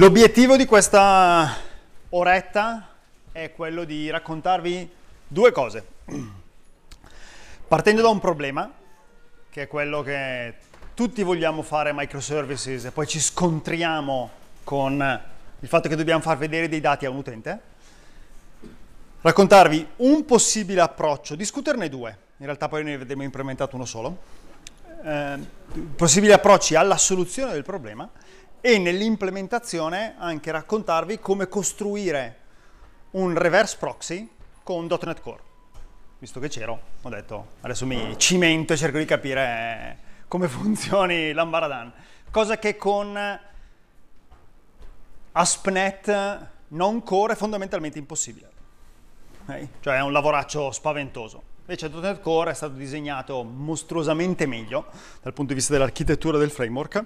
L'obiettivo di questa oretta è quello di raccontarvi due cose. Partendo da un problema, che è quello che tutti vogliamo fare microservices e poi ci scontriamo con il fatto che dobbiamo far vedere dei dati a un utente, raccontarvi un possibile approccio, discuterne due, in realtà poi ne vedremo implementato uno solo, eh, possibili approcci alla soluzione del problema e nell'implementazione anche raccontarvi come costruire un reverse proxy con .NET Core. Visto che c'ero, ho detto adesso mi cimento e cerco di capire come funzioni l'Ambaradan. Cosa che con ASP.NET non core è fondamentalmente impossibile. Okay? Cioè è un lavoraccio spaventoso. Invece .NET Core è stato disegnato mostruosamente meglio dal punto di vista dell'architettura del framework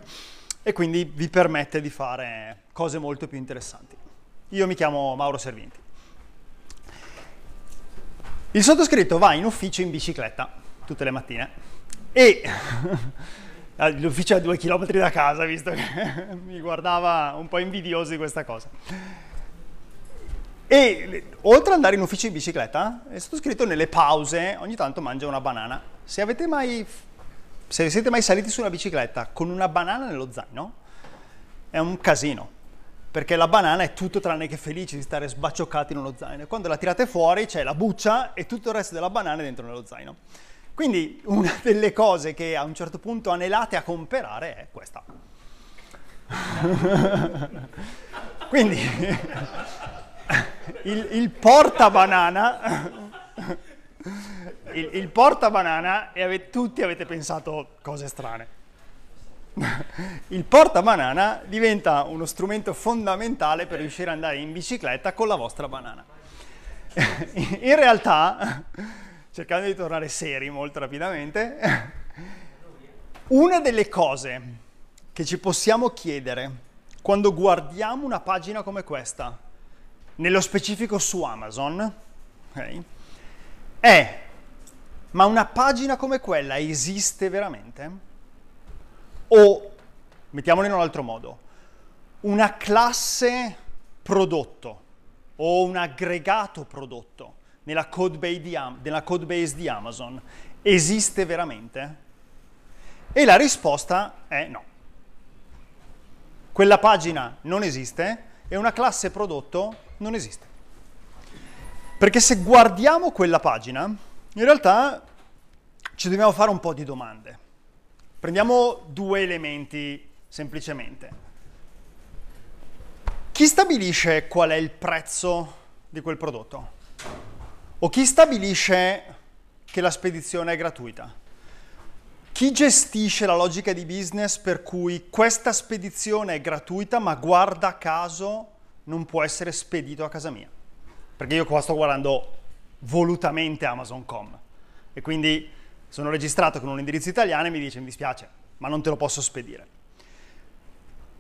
e quindi vi permette di fare cose molto più interessanti. Io mi chiamo Mauro Servienti. Il sottoscritto va in ufficio in bicicletta tutte le mattine e l'ufficio è a due chilometri da casa, visto che mi guardava un po' invidioso di questa cosa. E oltre ad andare in ufficio in bicicletta, è stato scritto nelle pause, ogni tanto mangia una banana. Se avete mai, se siete mai saliti su una bicicletta con una banana nello zaino, è un casino, perché la banana è tutto tranne che felice di stare sbaccioccati in uno zaino. Quando la tirate fuori c'è la buccia e tutto il resto della banana è dentro nello zaino. Quindi una delle cose che a un certo punto anelate a comprare è questa. Quindi il, il portabanana il, il portabanana e ave, tutti avete pensato cose strane. Il portabanana diventa uno strumento fondamentale per riuscire ad andare in bicicletta con la vostra banana. In realtà, cercando di tornare seri molto rapidamente, una delle cose che ci possiamo chiedere quando guardiamo una pagina come questa, nello specifico su Amazon, okay, è ma una pagina come quella esiste veramente? O, mettiamolo in un altro modo, una classe prodotto o un aggregato prodotto nella code base di, Am- code di Amazon esiste veramente? E la risposta è no. Quella pagina non esiste e una classe prodotto non esiste. Perché se guardiamo quella pagina, in realtà ci dobbiamo fare un po' di domande. Prendiamo due elementi semplicemente. Chi stabilisce qual è il prezzo di quel prodotto? O chi stabilisce che la spedizione è gratuita? Chi gestisce la logica di business per cui questa spedizione è gratuita ma guarda caso non può essere spedito a casa mia. Perché io qua sto guardando volutamente Amazon.com e quindi sono registrato con un indirizzo italiano e mi dice mi dispiace, ma non te lo posso spedire.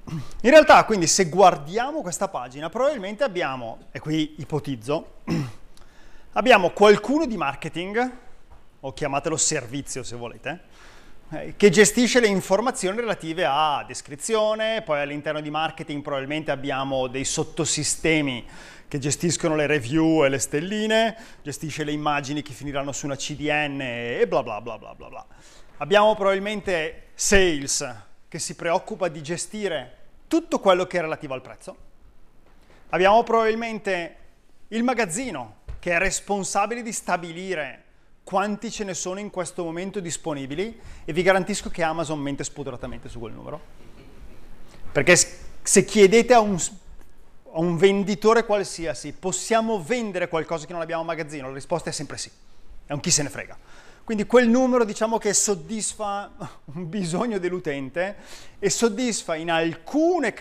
In realtà, quindi, se guardiamo questa pagina, probabilmente abbiamo, e qui ipotizzo, abbiamo qualcuno di marketing, o chiamatelo servizio se volete, che gestisce le informazioni relative a descrizione, poi all'interno di marketing probabilmente abbiamo dei sottosistemi che gestiscono le review e le stelline, gestisce le immagini che finiranno su una CDN e bla bla bla bla bla bla. Abbiamo probabilmente sales che si preoccupa di gestire tutto quello che è relativo al prezzo. Abbiamo probabilmente il magazzino che è responsabile di stabilire quanti ce ne sono in questo momento disponibili e vi garantisco che Amazon mente spudoratamente su quel numero. Perché se chiedete a un, a un venditore qualsiasi possiamo vendere qualcosa che non abbiamo a magazzino, la risposta è sempre sì. È un chi se ne frega. Quindi quel numero diciamo che soddisfa un bisogno dell'utente e soddisfa in alcune,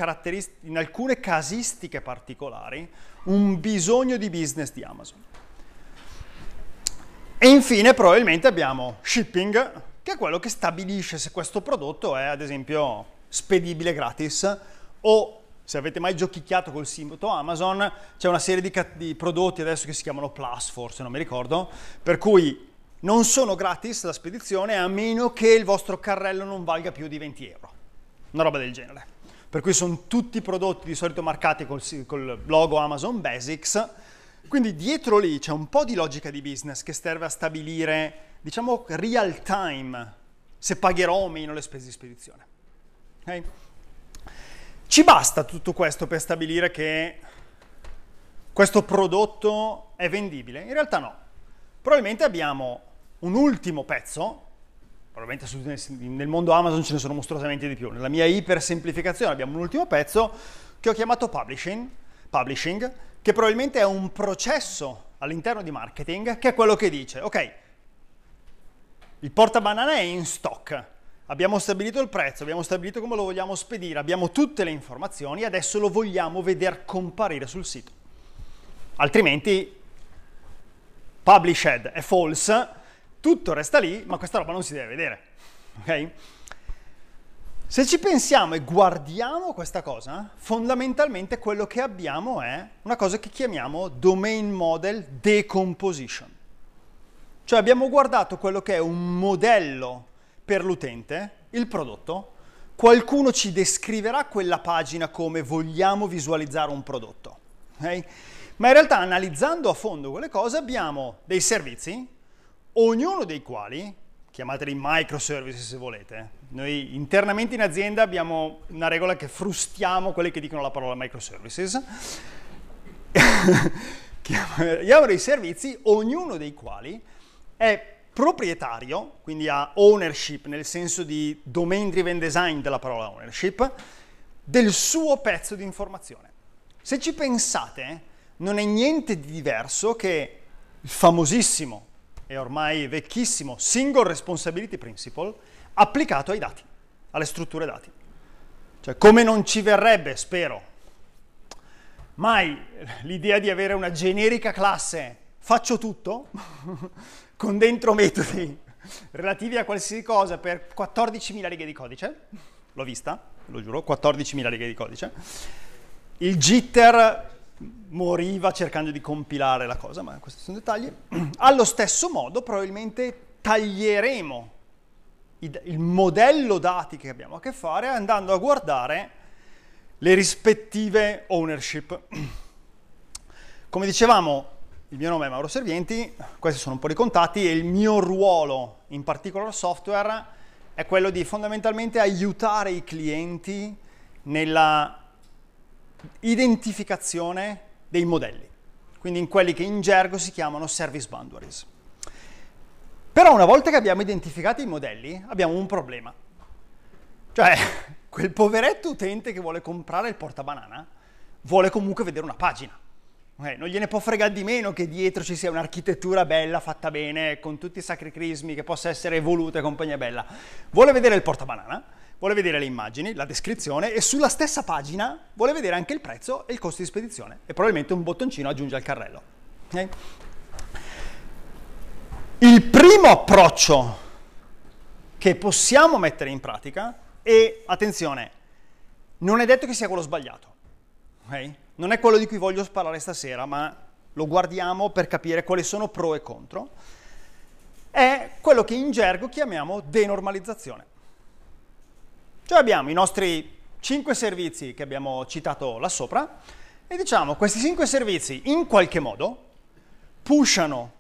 in alcune casistiche particolari un bisogno di business di Amazon. E infine probabilmente abbiamo shipping, che è quello che stabilisce se questo prodotto è ad esempio spedibile gratis o se avete mai giochicchiato col sito Amazon, c'è una serie di, di, prodotti adesso che si chiamano Plus, forse non mi ricordo, per cui non sono gratis la spedizione a meno che il vostro carrello non valga più di 20 euro. una roba del genere. Per cui sono tutti prodotti di solito marcati col, col logo Amazon Basics, quindi dietro lì c'è un po' di logica di business che serve a stabilire, diciamo, real time se pagherò o meno le spese di spedizione. Okay? Ci basta tutto questo per stabilire che questo prodotto è vendibile? In realtà no. Probabilmente abbiamo un ultimo pezzo, probabilmente nel mondo Amazon ce ne sono mostruosamente di più, nella mia ipersemplificazione abbiamo un ultimo pezzo che ho chiamato publishing, publishing che probabilmente è un processo all'interno di marketing che è quello che dice, ok, il portabanana è in stock, abbiamo stabilito il prezzo, abbiamo stabilito come lo vogliamo spedire, abbiamo tutte le informazioni, adesso lo vogliamo vedere comparire sul sito. Altrimenti published è false, tutto resta lì, ma questa roba non si deve vedere. Ok? Se ci pensiamo e guardiamo questa cosa, fondamentalmente quello che abbiamo è una cosa che chiamiamo domain model decomposition. Cioè abbiamo guardato quello che è un modello per l'utente, il prodotto, qualcuno ci descriverà quella pagina come vogliamo visualizzare un prodotto. Okay? Ma in realtà analizzando a fondo quelle cose abbiamo dei servizi, ognuno dei quali, chiamateli microservices se volete, noi internamente in azienda abbiamo una regola che frustiamo quelli che dicono la parola microservices, chiamano dei servizi, ognuno dei quali è proprietario, quindi ha ownership nel senso di domain driven design della parola ownership, del suo pezzo di informazione. Se ci pensate, non è niente di diverso che il famosissimo e ormai vecchissimo single responsibility principle applicato ai dati, alle strutture dati. Cioè, come non ci verrebbe, spero, mai l'idea di avere una generica classe faccio tutto, con dentro metodi relativi a qualsiasi cosa per 14.000 righe di codice, l'ho vista, lo giuro, 14.000 righe di codice, il jitter moriva cercando di compilare la cosa, ma questi sono dettagli. Allo stesso modo probabilmente taglieremo il modello dati che abbiamo a che fare andando a guardare le rispettive ownership. Come dicevamo, il mio nome è Mauro Servienti, questi sono un po' di contatti e il mio ruolo in particolare software è quello di fondamentalmente aiutare i clienti nella identificazione dei modelli, quindi in quelli che in gergo si chiamano service boundaries. Però una volta che abbiamo identificato i modelli abbiamo un problema, cioè quel poveretto utente che vuole comprare il portabanana vuole comunque vedere una pagina Okay, non gliene può fregare di meno che dietro ci sia un'architettura bella, fatta bene, con tutti i sacri crismi, che possa essere evoluta e compagnia bella. Vuole vedere il portabanana, vuole vedere le immagini, la descrizione e sulla stessa pagina vuole vedere anche il prezzo e il costo di spedizione e probabilmente un bottoncino aggiunge al carrello. Okay? Il primo approccio che possiamo mettere in pratica e, attenzione, non è detto che sia quello sbagliato. Okay? non è quello di cui voglio parlare stasera, ma lo guardiamo per capire quali sono pro e contro, è quello che in gergo chiamiamo denormalizzazione. Cioè abbiamo i nostri cinque servizi che abbiamo citato là sopra e diciamo questi cinque servizi in qualche modo pushano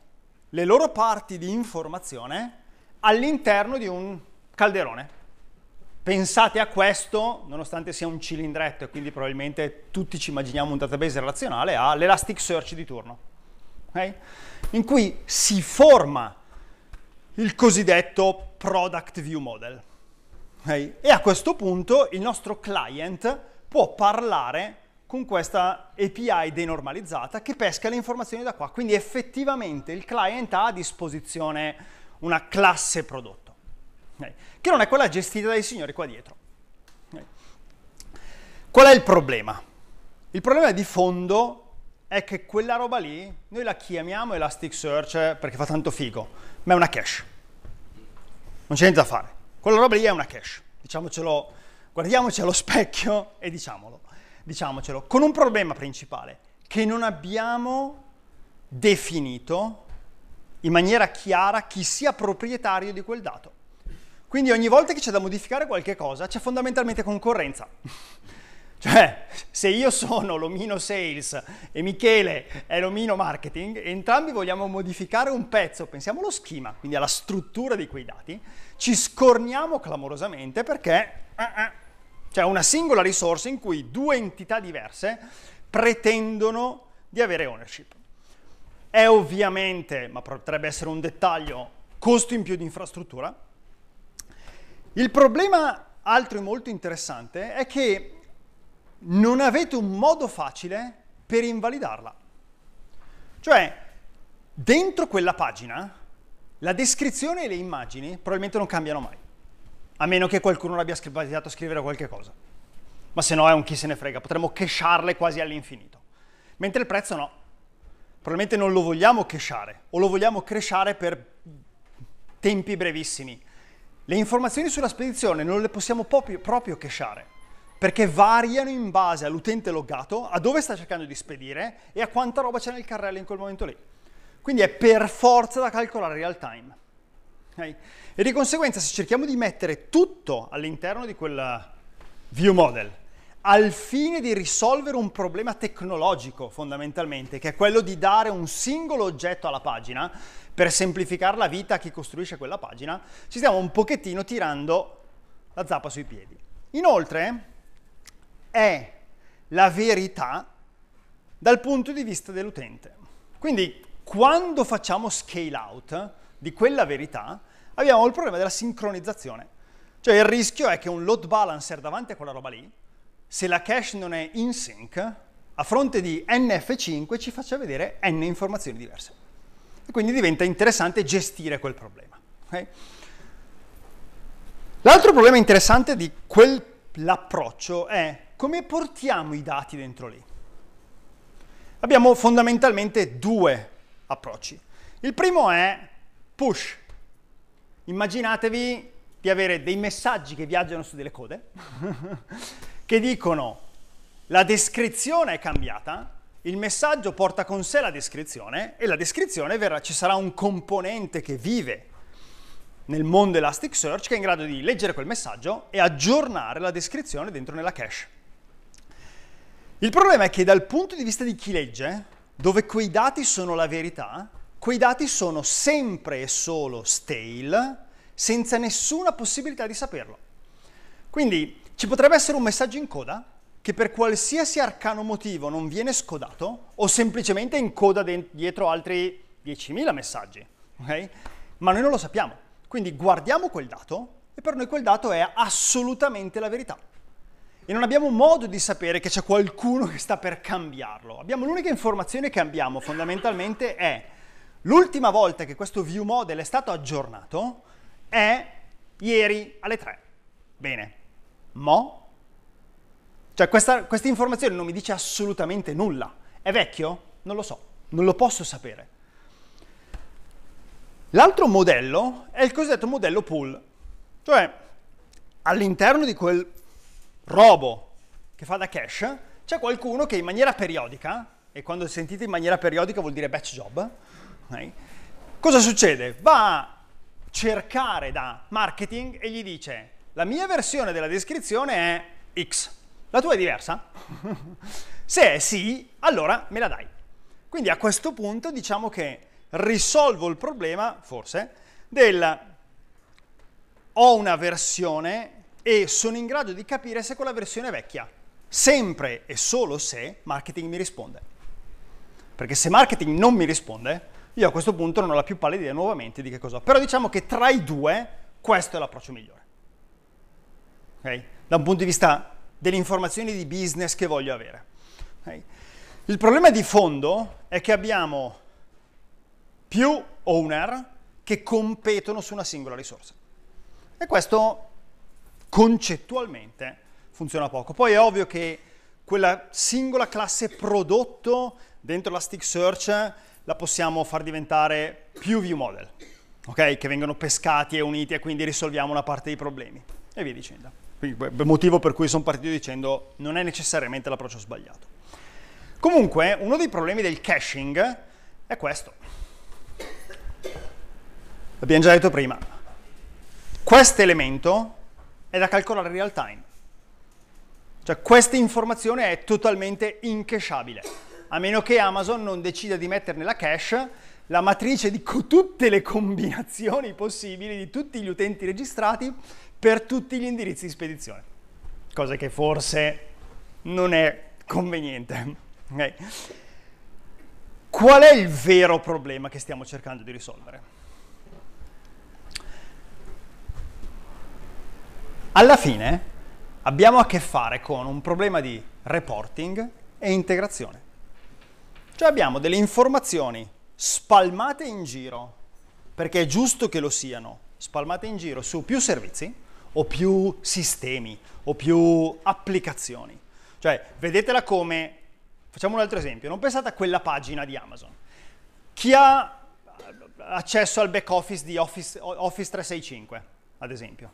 le loro parti di informazione all'interno di un calderone. Pensate a questo, nonostante sia un cilindretto e quindi probabilmente tutti ci immaginiamo un database relazionale, all'Elasticsearch di turno, okay? in cui si forma il cosiddetto Product View Model. Okay? E a questo punto il nostro client può parlare con questa API denormalizzata che pesca le informazioni da qua. Quindi effettivamente il client ha a disposizione una classe prodotto che non è quella gestita dai signori qua dietro. Qual è il problema? Il problema di fondo è che quella roba lì noi la chiamiamo Elasticsearch perché fa tanto figo, ma è una cache. Non c'è niente da fare. Quella roba lì è una cache. Diciamocelo, guardiamoci allo specchio e diciamolo. Diciamocelo, con un problema principale, che non abbiamo definito in maniera chiara chi sia proprietario di quel dato. Quindi ogni volta che c'è da modificare qualche cosa c'è fondamentalmente concorrenza. Cioè, se io sono l'omino sales e Michele è l'omino marketing, entrambi vogliamo modificare un pezzo, pensiamo allo schema, quindi alla struttura di quei dati, ci scorniamo clamorosamente perché uh, c'è una singola risorsa in cui due entità diverse pretendono di avere ownership. È ovviamente, ma potrebbe essere un dettaglio, costo in più di infrastruttura. Il problema, altro e molto interessante, è che non avete un modo facile per invalidarla. Cioè, dentro quella pagina, la descrizione e le immagini probabilmente non cambiano mai, a meno che qualcuno abbia sbagliato a scrivere qualche cosa. Ma se no è un chi se ne frega, potremmo cachearle quasi all'infinito. Mentre il prezzo no. Probabilmente non lo vogliamo cacheare, o lo vogliamo cresciare per tempi brevissimi. Le informazioni sulla spedizione non le possiamo proprio, proprio perché variano in base all'utente loggato, a dove sta cercando di spedire e a quanta roba c'è nel carrello in quel momento lì. Quindi è per forza da calcolare real time. Okay? E di conseguenza se cerchiamo di mettere tutto all'interno di quel view model al fine di risolvere un problema tecnologico fondamentalmente, che è quello di dare un singolo oggetto alla pagina per semplificare la vita a chi costruisce quella pagina, ci stiamo un pochettino tirando la zappa sui piedi. Inoltre, è la verità dal punto di vista dell'utente. Quindi quando facciamo scale out di quella verità abbiamo il problema della sincronizzazione. Cioè il rischio è che un load balancer davanti a quella roba lì, se la cache non è in sync, a fronte di NF5 ci faccia vedere N informazioni diverse. E quindi diventa interessante gestire quel problema. Okay? L'altro problema interessante di quell'approccio è come portiamo i dati dentro lì? Abbiamo fondamentalmente due approcci. Il primo è push. Immaginatevi di avere dei messaggi che viaggiano su delle code, che dicono la descrizione è cambiata, il messaggio porta con sé la descrizione e la descrizione verrà, ci sarà un componente che vive nel mondo Elasticsearch che è in grado di leggere quel messaggio e aggiornare la descrizione dentro nella cache. Il problema è che dal punto di vista di chi legge, dove quei dati sono la verità, quei dati sono sempre e solo stale, senza nessuna possibilità di saperlo. Quindi ci potrebbe essere un messaggio in coda che per qualsiasi arcano motivo non viene scodato o semplicemente in coda dietro altri 10.000 messaggi, ok? Ma noi non lo sappiamo. Quindi guardiamo quel dato e per noi quel dato è assolutamente la verità e non abbiamo modo di sapere che c'è qualcuno che sta per cambiarlo. Abbiamo l'unica informazione che abbiamo fondamentalmente è l'ultima volta che questo view model è stato aggiornato è ieri alle 3. Bene, mo? Cioè questa, questa informazione non mi dice assolutamente nulla. È vecchio? Non lo so, non lo posso sapere. L'altro modello è il cosiddetto modello pool, cioè all'interno di quel robo che fa da cache, c'è qualcuno che in maniera periodica, e quando sentite in maniera periodica vuol dire batch job, cosa succede? Va a cercare da marketing e gli dice la mia versione della descrizione è X, la tua è diversa? Se è sì, allora me la dai. Quindi a questo punto diciamo che risolvo il problema, forse, del ho una versione e sono in grado di capire se quella versione è vecchia. Sempre e solo se marketing mi risponde. Perché se marketing non mi risponde, io a questo punto non ho la più pallida idea nuovamente di che cosa. Però diciamo che tra i due questo è l'approccio migliore. Okay? Da un punto di vista delle informazioni di business che voglio avere. Okay? Il problema di fondo è che abbiamo più owner che competono su una singola risorsa. E questo concettualmente funziona poco. Poi è ovvio che quella singola classe prodotto dentro Elasticsearch la possiamo far diventare più view model, ok? Che vengono pescati e uniti e quindi risolviamo una parte dei problemi e via dicendo. Quindi, motivo per cui sono partito dicendo non è necessariamente l'approccio sbagliato. Comunque, uno dei problemi del caching è questo. L'abbiamo già detto prima questo elemento è da calcolare in real time. Cioè questa informazione è totalmente incashabile, a meno che Amazon non decida di metterne la cache, la matrice di tutte le combinazioni possibili di tutti gli utenti registrati per tutti gli indirizzi di spedizione. Cosa che forse non è conveniente. Okay. Qual è il vero problema che stiamo cercando di risolvere? Alla fine abbiamo a che fare con un problema di reporting e integrazione. Cioè abbiamo delle informazioni spalmate in giro, perché è giusto che lo siano, spalmate in giro su più servizi o più sistemi o più applicazioni. Cioè, vedetela come, facciamo un altro esempio, non pensate a quella pagina di Amazon. Chi ha accesso al back office di Office, Office 365, ad esempio?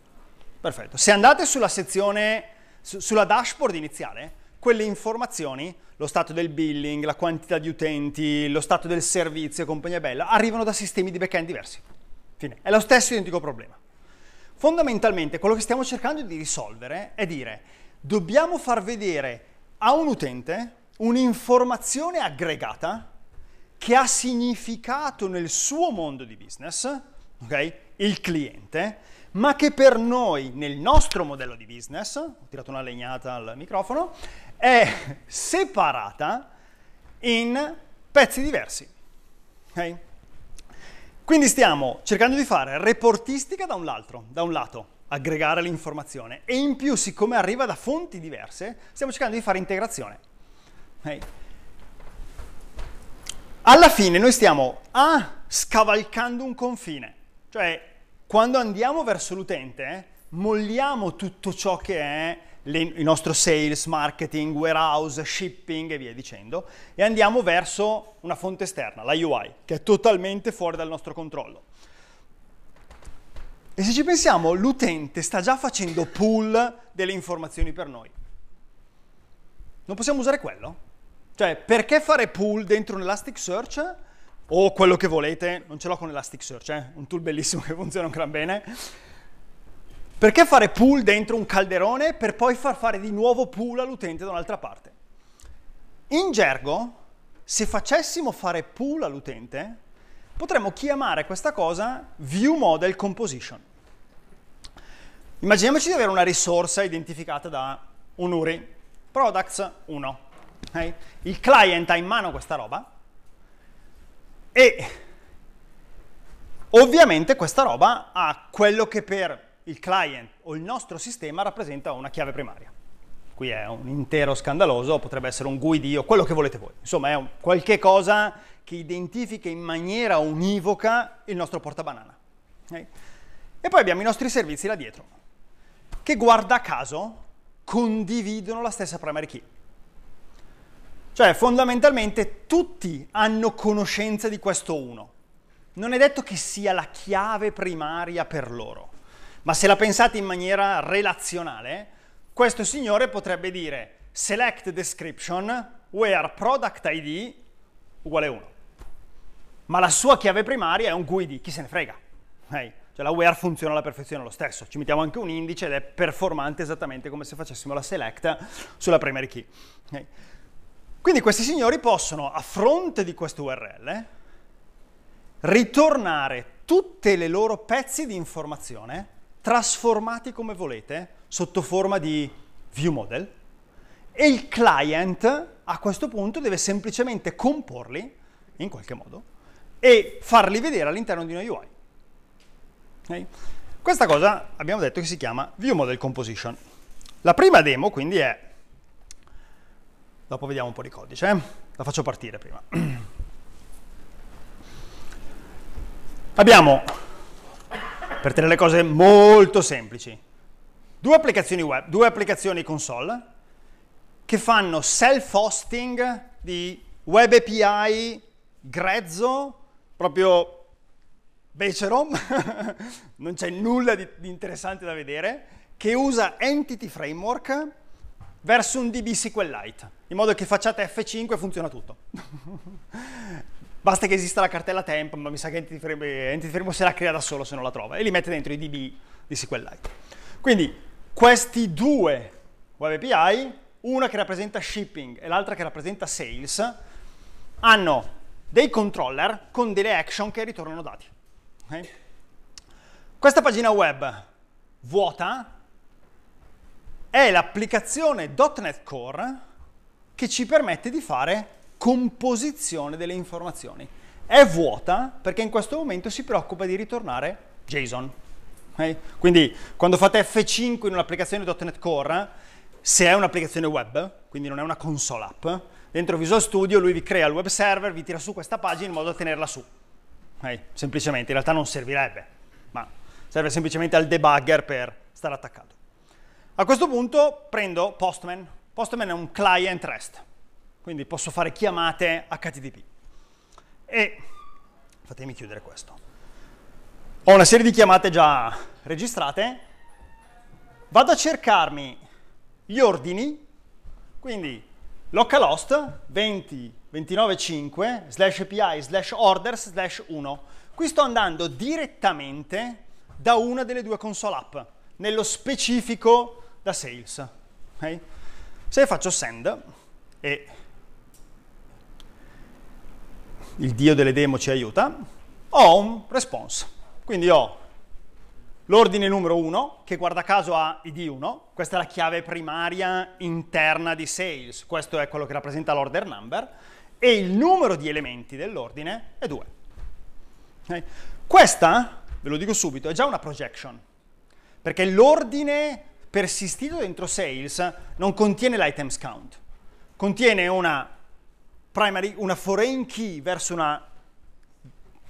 Perfetto. Se andate sulla sezione, su, sulla dashboard iniziale, quelle informazioni, lo stato del billing, la quantità di utenti, lo stato del servizio, compagnia bella, arrivano da sistemi di backend diversi. Fine. È lo stesso identico problema. Fondamentalmente quello che stiamo cercando di risolvere è dire dobbiamo far vedere a un utente un'informazione aggregata che ha significato nel suo mondo di business, okay? il cliente, ma che per noi, nel nostro modello di business, ho tirato una legnata al microfono, è separata in pezzi diversi. Okay? Quindi stiamo cercando di fare reportistica da un, lato, da un lato, aggregare l'informazione, e in più, siccome arriva da fonti diverse, stiamo cercando di fare integrazione. Okay? Alla fine noi stiamo ah, scavalcando un confine, cioè quando andiamo verso l'utente, eh, molliamo tutto ciò che è le, il nostro sales, marketing, warehouse, shipping e via dicendo, e andiamo verso una fonte esterna, la UI, che è totalmente fuori dal nostro controllo. E se ci pensiamo, l'utente sta già facendo pool delle informazioni per noi. Non possiamo usare quello? Cioè, perché fare pool dentro un Elasticsearch o quello che volete, non ce l'ho con Elasticsearch, eh? un tool bellissimo che funziona un gran bene. Perché fare pool dentro un calderone per poi far fare di nuovo pool all'utente da un'altra parte? In gergo, se facessimo fare pool all'utente, potremmo chiamare questa cosa View Model Composition. Immaginiamoci di avere una risorsa identificata da un URI, products 1. Okay? Il client ha in mano questa roba, e ovviamente questa roba ha quello che per il client o il nostro sistema rappresenta una chiave primaria. Qui è un intero scandaloso, potrebbe essere un GUID o quello che volete voi. Insomma, è un, qualche cosa che identifica in maniera univoca il nostro portabanana. Okay? E poi abbiamo i nostri servizi là dietro, che guarda caso condividono la stessa primary key. Cioè, fondamentalmente tutti hanno conoscenza di questo uno. Non è detto che sia la chiave primaria per loro, ma se la pensate in maniera relazionale, questo signore potrebbe dire select description where product ID uguale 1. Ma la sua chiave primaria è un GUID, chi se ne frega. Hey. Cioè la where funziona alla perfezione lo stesso, ci mettiamo anche un indice ed è performante esattamente come se facessimo la select sulla primary key. Okay. Quindi questi signori possono, a fronte di questo URL, ritornare tutte le loro pezzi di informazione trasformati come volete sotto forma di view model e il client a questo punto deve semplicemente comporli in qualche modo e farli vedere all'interno di una UI. Okay? Questa cosa abbiamo detto che si chiama view model composition. La prima demo quindi è Dopo vediamo un po' di codice, eh? la faccio partire prima. Abbiamo, per tenere le cose molto semplici, due applicazioni web, due applicazioni console che fanno self-hosting di web API grezzo, proprio becero, non c'è nulla di, di interessante da vedere, che usa Entity Framework verso un DB SQLite, in modo che facciate F5 e funziona tutto. Basta che esista la cartella temp, ma mi sa che Entity se la crea da solo se non la trova, e li mette dentro i DB di SQLite. Quindi questi due web API, una che rappresenta shipping e l'altra che rappresenta sales, hanno dei controller con delle action che ritornano dati. Okay? Questa pagina web vuota è l'applicazione .NET Core che ci permette di fare composizione delle informazioni. È vuota perché in questo momento si preoccupa di ritornare JSON. Okay? Quindi quando fate F5 in un'applicazione .NET Core, se è un'applicazione web, quindi non è una console app, dentro Visual Studio lui vi crea il web server, vi tira su questa pagina in modo da tenerla su. Okay? Semplicemente, in realtà non servirebbe, ma serve semplicemente al debugger per stare attaccato. A questo punto prendo Postman. Postman è un client REST quindi posso fare chiamate HTTP. E fatemi chiudere questo. Ho una serie di chiamate già registrate, vado a cercarmi gli ordini, quindi localhost 20 29 5 slash API slash orders slash 1. Qui sto andando direttamente da una delle due console app, nello specifico da sales. Okay? Se faccio send e il dio delle demo ci aiuta, ho un response. Quindi ho l'ordine numero 1, che guarda caso ha id 1, questa è la chiave primaria interna di sales, questo è quello che rappresenta l'order number, e il numero di elementi dell'ordine è 2. Okay? Questa, ve lo dico subito, è già una projection, perché l'ordine persistito dentro sales non contiene l'items count, contiene una primary, una foreign key verso una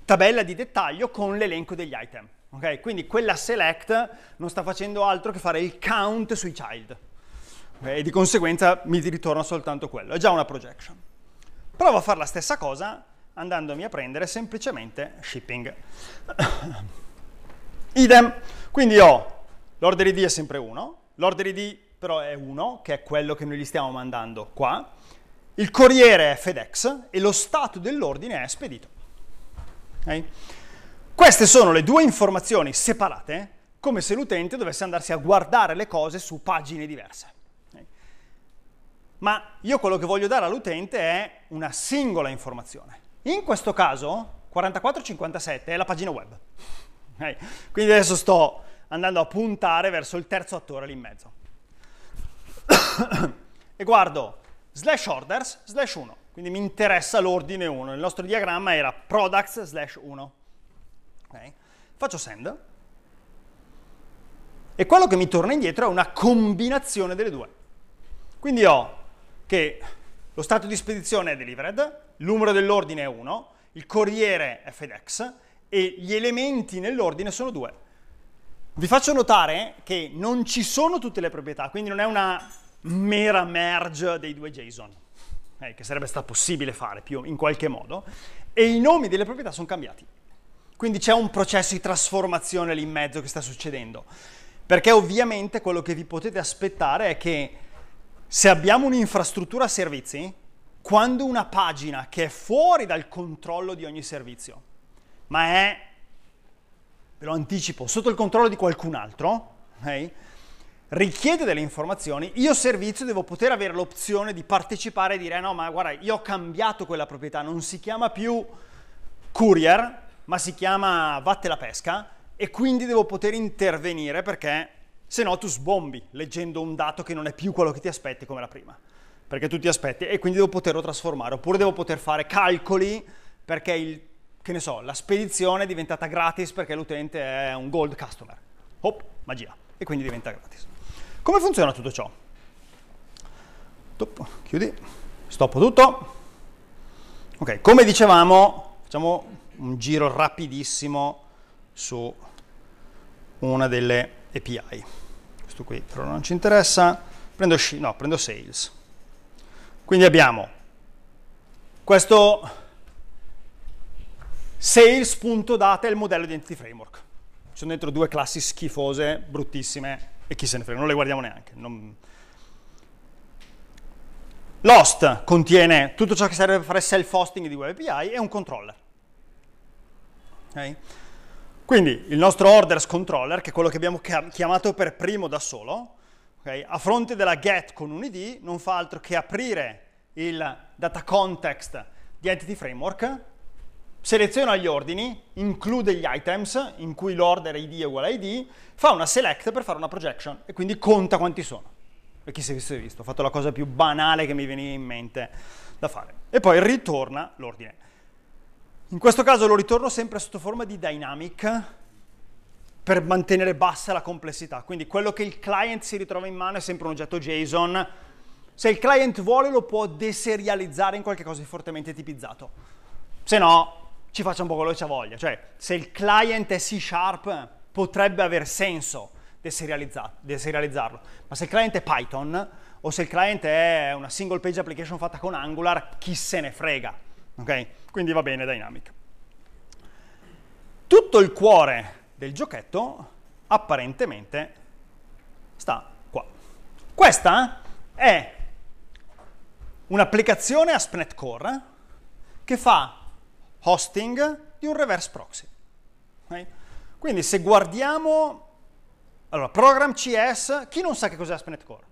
tabella di dettaglio con l'elenco degli item. Okay? Quindi quella select non sta facendo altro che fare il count sui child. Okay? E di conseguenza mi ritorna soltanto quello. È già una projection. Provo a fare la stessa cosa andandomi a prendere semplicemente shipping. Idem. Quindi ho l'order ID è sempre 1, l'order ID però è 1, che è quello che noi gli stiamo mandando qua, il corriere è FedEx e lo stato dell'ordine è spedito. Okay? Queste sono le due informazioni separate, come se l'utente dovesse andarsi a guardare le cose su pagine diverse. Okay? Ma io quello che voglio dare all'utente è una singola informazione. In questo caso 4457 è la pagina web. Okay? Quindi adesso sto andando a puntare verso il terzo attore lì in mezzo. e guardo slash orders slash 1. Quindi mi interessa l'ordine 1. Il nostro diagramma era products slash 1. Okay. Faccio send. E quello che mi torna indietro è una combinazione delle due. Quindi ho che lo stato di spedizione è delivered, il numero dell'ordine è 1, il corriere è FedEx e gli elementi nell'ordine sono due. Vi faccio notare che non ci sono tutte le proprietà, quindi non è una mera merge dei due JSON, eh, che sarebbe stato possibile fare più in qualche modo, e i nomi delle proprietà sono cambiati. Quindi c'è un processo di trasformazione lì in mezzo che sta succedendo. Perché ovviamente quello che vi potete aspettare è che se abbiamo un'infrastruttura servizi, quando una pagina che è fuori dal controllo di ogni servizio, ma è, ve lo anticipo, sotto il controllo di qualcun altro, okay, richiede delle informazioni, io servizio devo poter avere l'opzione di partecipare e dire no ma guarda io ho cambiato quella proprietà, non si chiama più courier ma si chiama vatte la pesca e quindi devo poter intervenire perché se no tu sbombi leggendo un dato che non è più quello che ti aspetti come la prima perché tu ti aspetti e quindi devo poterlo trasformare oppure devo poter fare calcoli perché il, so, la spedizione è diventata gratis perché l'utente è un gold customer. Hop, magia. E quindi diventa gratis. Come funziona tutto ciò? Top, chiudi, stoppo tutto. Ok, come dicevamo, facciamo un giro rapidissimo su una delle API. Questo qui però non ci interessa. Prendo, no, prendo sales. Quindi abbiamo questo sales.data è il modello identity framework. Ci sono dentro due classi schifose, bruttissime, e chi se ne frega, non le guardiamo neanche. Non... L'host contiene tutto ciò che serve per fare self-hosting di web API e un controller. Okay? Quindi il nostro orders controller, che è quello che abbiamo chiamato per primo da solo, okay, a fronte della get con un id, non fa altro che aprire il data context di Entity Framework, seleziona gli ordini, include gli items in cui l'order id è uguale a id, fa una select per fare una projection e quindi conta quanti sono. E chi si è visto, è visto. Ho fatto la cosa più banale che mi veniva in mente da fare. E poi ritorna l'ordine. In questo caso lo ritorno sempre sotto forma di dynamic per mantenere bassa la complessità. Quindi quello che il client si ritrova in mano è sempre un oggetto JSON. Se il client vuole lo può deserializzare in qualcosa di fortemente tipizzato. Se no, ci faccia un po' quello che c'ha voglia. Cioè, se il client è C Sharp, potrebbe aver senso deserializzarlo. Ma se il client è Python o se il client è una single page application fatta con Angular, chi se ne frega. Ok? Quindi va bene Dynamic. Tutto il cuore del giochetto apparentemente sta qua. Questa è un'applicazione ASP.NET Core che fa hosting di un reverse proxy. Okay? Quindi se guardiamo allora, Program CS, chi non sa che cos'è ASP.NET Core?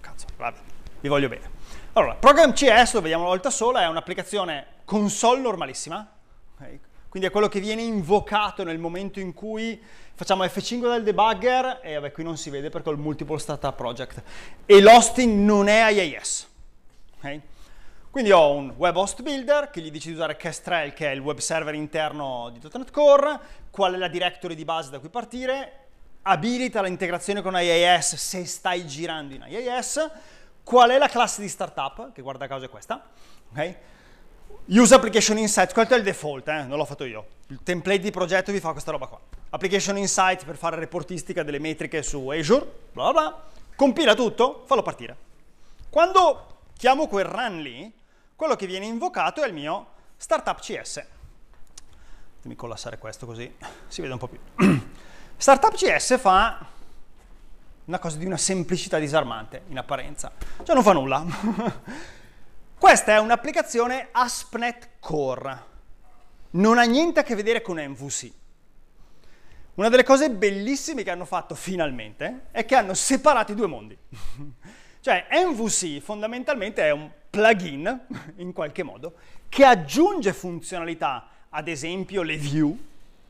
Cazzo, vabbè, vi voglio bene. Allora, Program CS, lo vediamo una volta sola, è un'applicazione console normalissima, okay? quindi è quello che viene invocato nel momento in cui facciamo F5 del debugger, e vabbè, qui non si vede perché ho il Multiple Startup Project, e l'hosting non è IIS. Okay? Quindi ho un web host builder che gli dice di usare Kestrel, che è il web server interno di .NET Core, qual è la directory di base da cui partire, abilita l'integrazione con IIS se stai girando in IIS, qual è la classe di startup, che guarda caso è questa, ok? Use Application Insight, questo è il default, eh? non l'ho fatto io. Il template di progetto vi fa questa roba qua. Application Insight per fare reportistica delle metriche su Azure, bla bla bla. Compila tutto, fallo partire. Quando chiamo quel run lì, quello che viene invocato è il mio Startup CS. Fatemi collassare questo così si vede un po' più. Startup CS fa una cosa di una semplicità disarmante in apparenza, cioè non fa nulla. Questa è un'applicazione ASP.NET Core, non ha niente a che vedere con MVC. Una delle cose bellissime che hanno fatto finalmente è che hanno separato i due mondi. cioè MVC fondamentalmente è un plugin, in qualche modo, che aggiunge funzionalità, ad esempio le view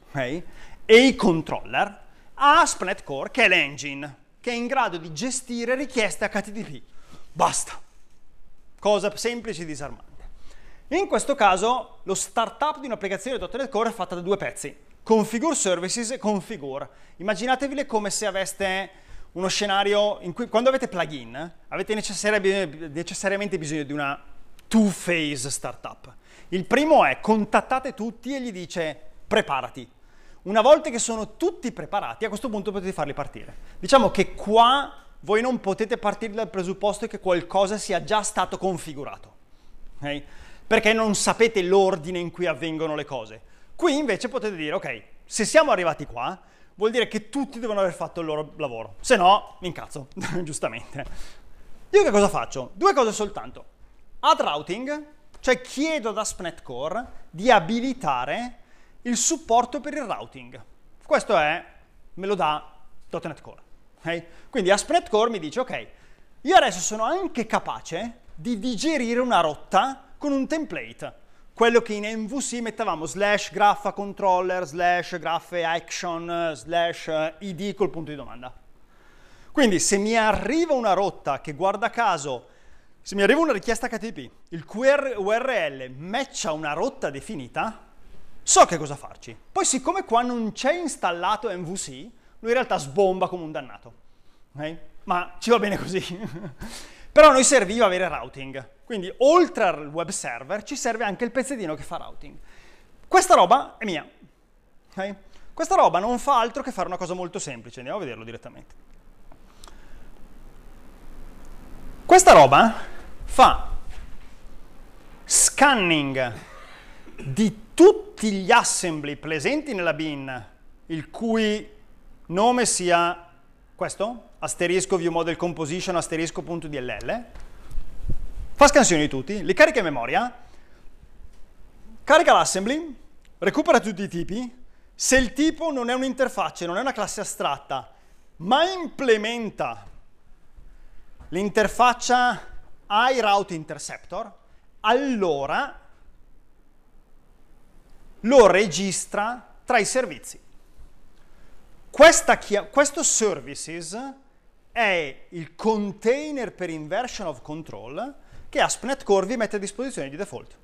okay, e i controller, a ASP.NET Core, che è l'engine, che è in grado di gestire richieste HTTP. Basta. Cosa semplice e disarmante. In questo caso lo startup di un'applicazione .NET Core è fatta da due pezzi, configure services e configure. Immaginatevele come se aveste uno scenario in cui quando avete plugin avete necessariamente bisogno di una two-phase startup. Il primo è contattate tutti e gli dice preparati. Una volta che sono tutti preparati, a questo punto potete farli partire. Diciamo che qua voi non potete partire dal presupposto che qualcosa sia già stato configurato, okay? perché non sapete l'ordine in cui avvengono le cose. Qui invece potete dire, ok, se siamo arrivati qua, vuol dire che tutti devono aver fatto il loro lavoro, se no mi incazzo, giustamente. Io che cosa faccio? Due cose soltanto. Add routing, cioè chiedo ad ASP.NET Core di abilitare il supporto per il routing. Questo è, me lo dà .NET Core. Okay? Quindi ASP.NET Core mi dice, ok, io adesso sono anche capace di digerire una rotta con un template quello che in MVC mettevamo slash graffa controller, slash graffe action, slash eh, id col punto di domanda. Quindi se mi arriva una rotta che guarda caso, se mi arriva una richiesta HTTP, il QR URL matcha una rotta definita, so che cosa farci. Poi siccome qua non c'è installato MVC, lui in realtà sbomba come un dannato. Okay? Ma ci va bene così. Però a noi serviva avere routing. Quindi oltre al web server ci serve anche il pezzettino che fa routing. Questa roba è mia. Okay? Questa roba non fa altro che fare una cosa molto semplice, andiamo a vederlo direttamente. Questa roba fa scanning di tutti gli assembly presenti nella bin, il cui nome sia questo, asterisco view model composition asterisco.dll, fa scansione di tutti, li carica in memoria, carica l'assembly, recupera tutti i tipi, se il tipo non è un'interfaccia, non è una classe astratta, ma implementa l'interfaccia iRouteInterceptor, allora lo registra tra i servizi. Questa, questo services è il container per inversion of control che ASP.NET Core vi mette a disposizione di default.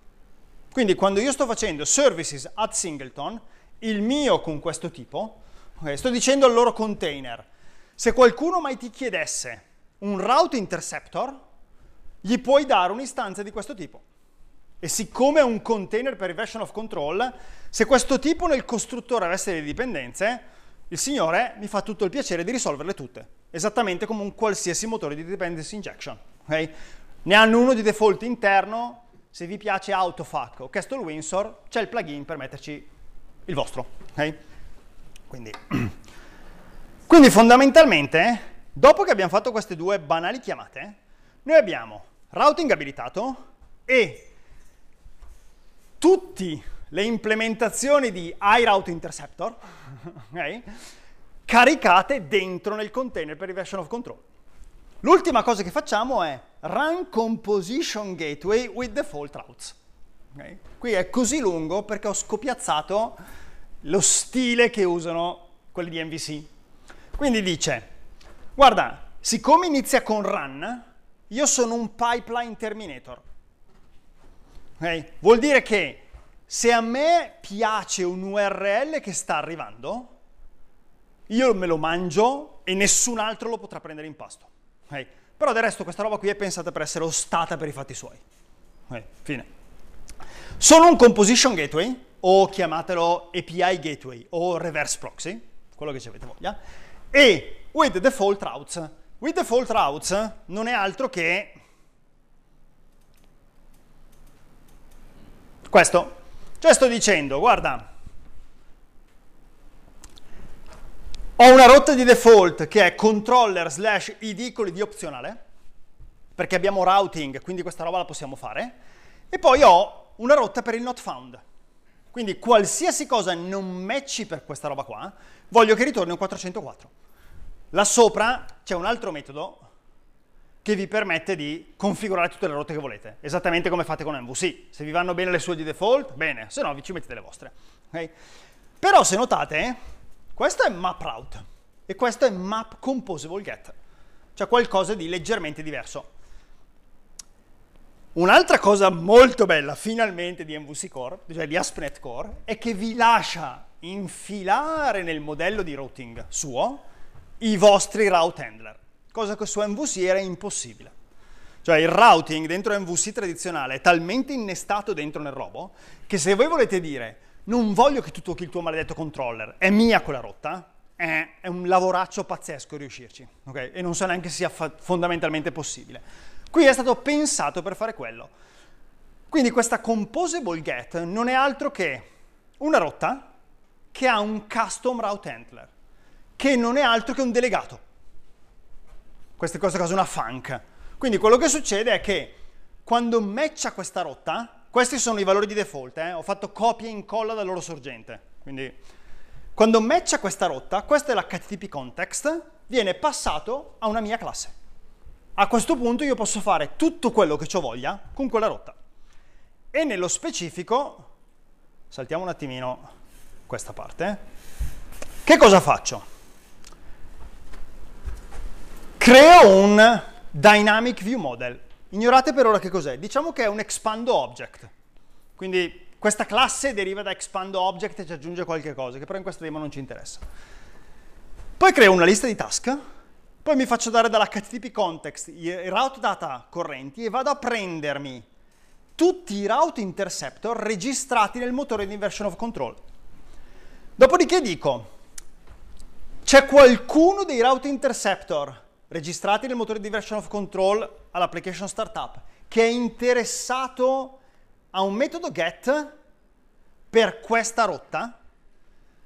Quindi quando io sto facendo services at singleton, il mio con questo tipo, okay, sto dicendo al loro container, se qualcuno mai ti chiedesse un route interceptor, gli puoi dare un'istanza di questo tipo. E siccome è un container per version of control, se questo tipo nel costruttore avesse delle dipendenze, il Signore mi fa tutto il piacere di risolverle tutte, esattamente come un qualsiasi motore di dependency injection. Okay? Ne hanno uno di default interno, se vi piace Autofuck o Castle Windsor, c'è il plugin per metterci il vostro. Okay? Quindi, quindi fondamentalmente, dopo che abbiamo fatto queste due banali chiamate, noi abbiamo routing abilitato e tutte le implementazioni di iRoute Interceptor okay, caricate dentro nel container per il version of control. L'ultima cosa che facciamo è run composition gateway with default routes. Okay? Qui è così lungo perché ho scopiazzato lo stile che usano quelli di MVC. Quindi dice, guarda, siccome inizia con run, io sono un pipeline terminator. Okay? Vuol dire che se a me piace un URL che sta arrivando, io me lo mangio e nessun altro lo potrà prendere in pasto. Okay? Però del resto questa roba qui è pensata per essere ostata per i fatti suoi. Okay, fine. Sono un composition gateway, o chiamatelo API gateway, o reverse proxy, quello che ci avete voglia, e with default routes. With default routes non è altro che questo. Cioè sto dicendo, guarda, ho una rotta di default che è controller slash id con l'id opzionale, perché abbiamo routing, quindi questa roba la possiamo fare, e poi ho una rotta per il not found. Quindi qualsiasi cosa non matchi per questa roba qua, voglio che ritorni un 404. Là sopra c'è un altro metodo che vi permette di configurare tutte le rotte che volete, esattamente come fate con MVC. Se vi vanno bene le sue di default, bene, se no vi ci mettete le vostre. Okay? Però se notate, questo è map route e questo è map composable get, cioè qualcosa di leggermente diverso. Un'altra cosa molto bella, finalmente, di MVC Core, cioè di ASP.NET Core, è che vi lascia infilare nel modello di routing suo i vostri route handler cosa che su MVC era impossibile. Cioè il routing dentro MVC tradizionale è talmente innestato dentro nel robo che se voi volete dire non voglio che tu tocchi il tuo maledetto controller, è mia quella rotta, è, è un lavoraccio pazzesco riuscirci, ok? E non so neanche se sia fondamentalmente possibile. Qui è stato pensato per fare quello. Quindi questa composable get non è altro che una rotta che ha un custom route handler, che non è altro che un delegato cose cosa una funk. Quindi quello che succede è che quando matcha questa rotta, questi sono i valori di default, eh? ho fatto copia e incolla dal loro sorgente. Quindi quando matcha questa rotta, questo è l'HTTP context, viene passato a una mia classe. A questo punto io posso fare tutto quello che ho voglia con quella rotta. E nello specifico, saltiamo un attimino questa parte, eh. che cosa faccio? Creo un Dynamic View Model. Ignorate per ora che cos'è. Diciamo che è un expando object. Quindi questa classe deriva da expando object e ci aggiunge qualche cosa, che però in questo demo non ci interessa. Poi creo una lista di task, poi mi faccio dare dall'HTTP context i route data correnti e vado a prendermi tutti i route interceptor registrati nel motore di inversion of control. Dopodiché dico, c'è qualcuno dei route interceptor registrati nel motore di version of control all'application startup che è interessato a un metodo get per questa rotta?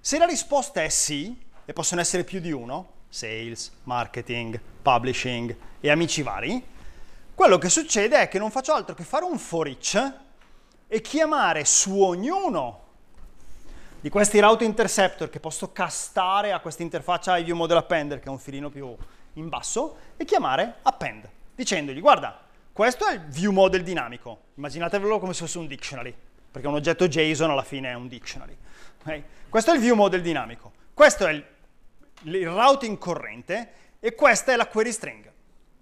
Se la risposta è sì, e possono essere più di uno, sales, marketing, publishing e amici vari, quello che succede è che non faccio altro che fare un for each e chiamare su ognuno di questi route interceptor che posso castare a questa interfaccia view model appender, che è un filino più in basso, e chiamare append, dicendogli guarda, questo è il view model dinamico, immaginatevelo come se fosse un dictionary, perché un oggetto JSON alla fine è un dictionary. Okay? Questo è il view model dinamico, questo è il, il routing corrente e questa è la query string.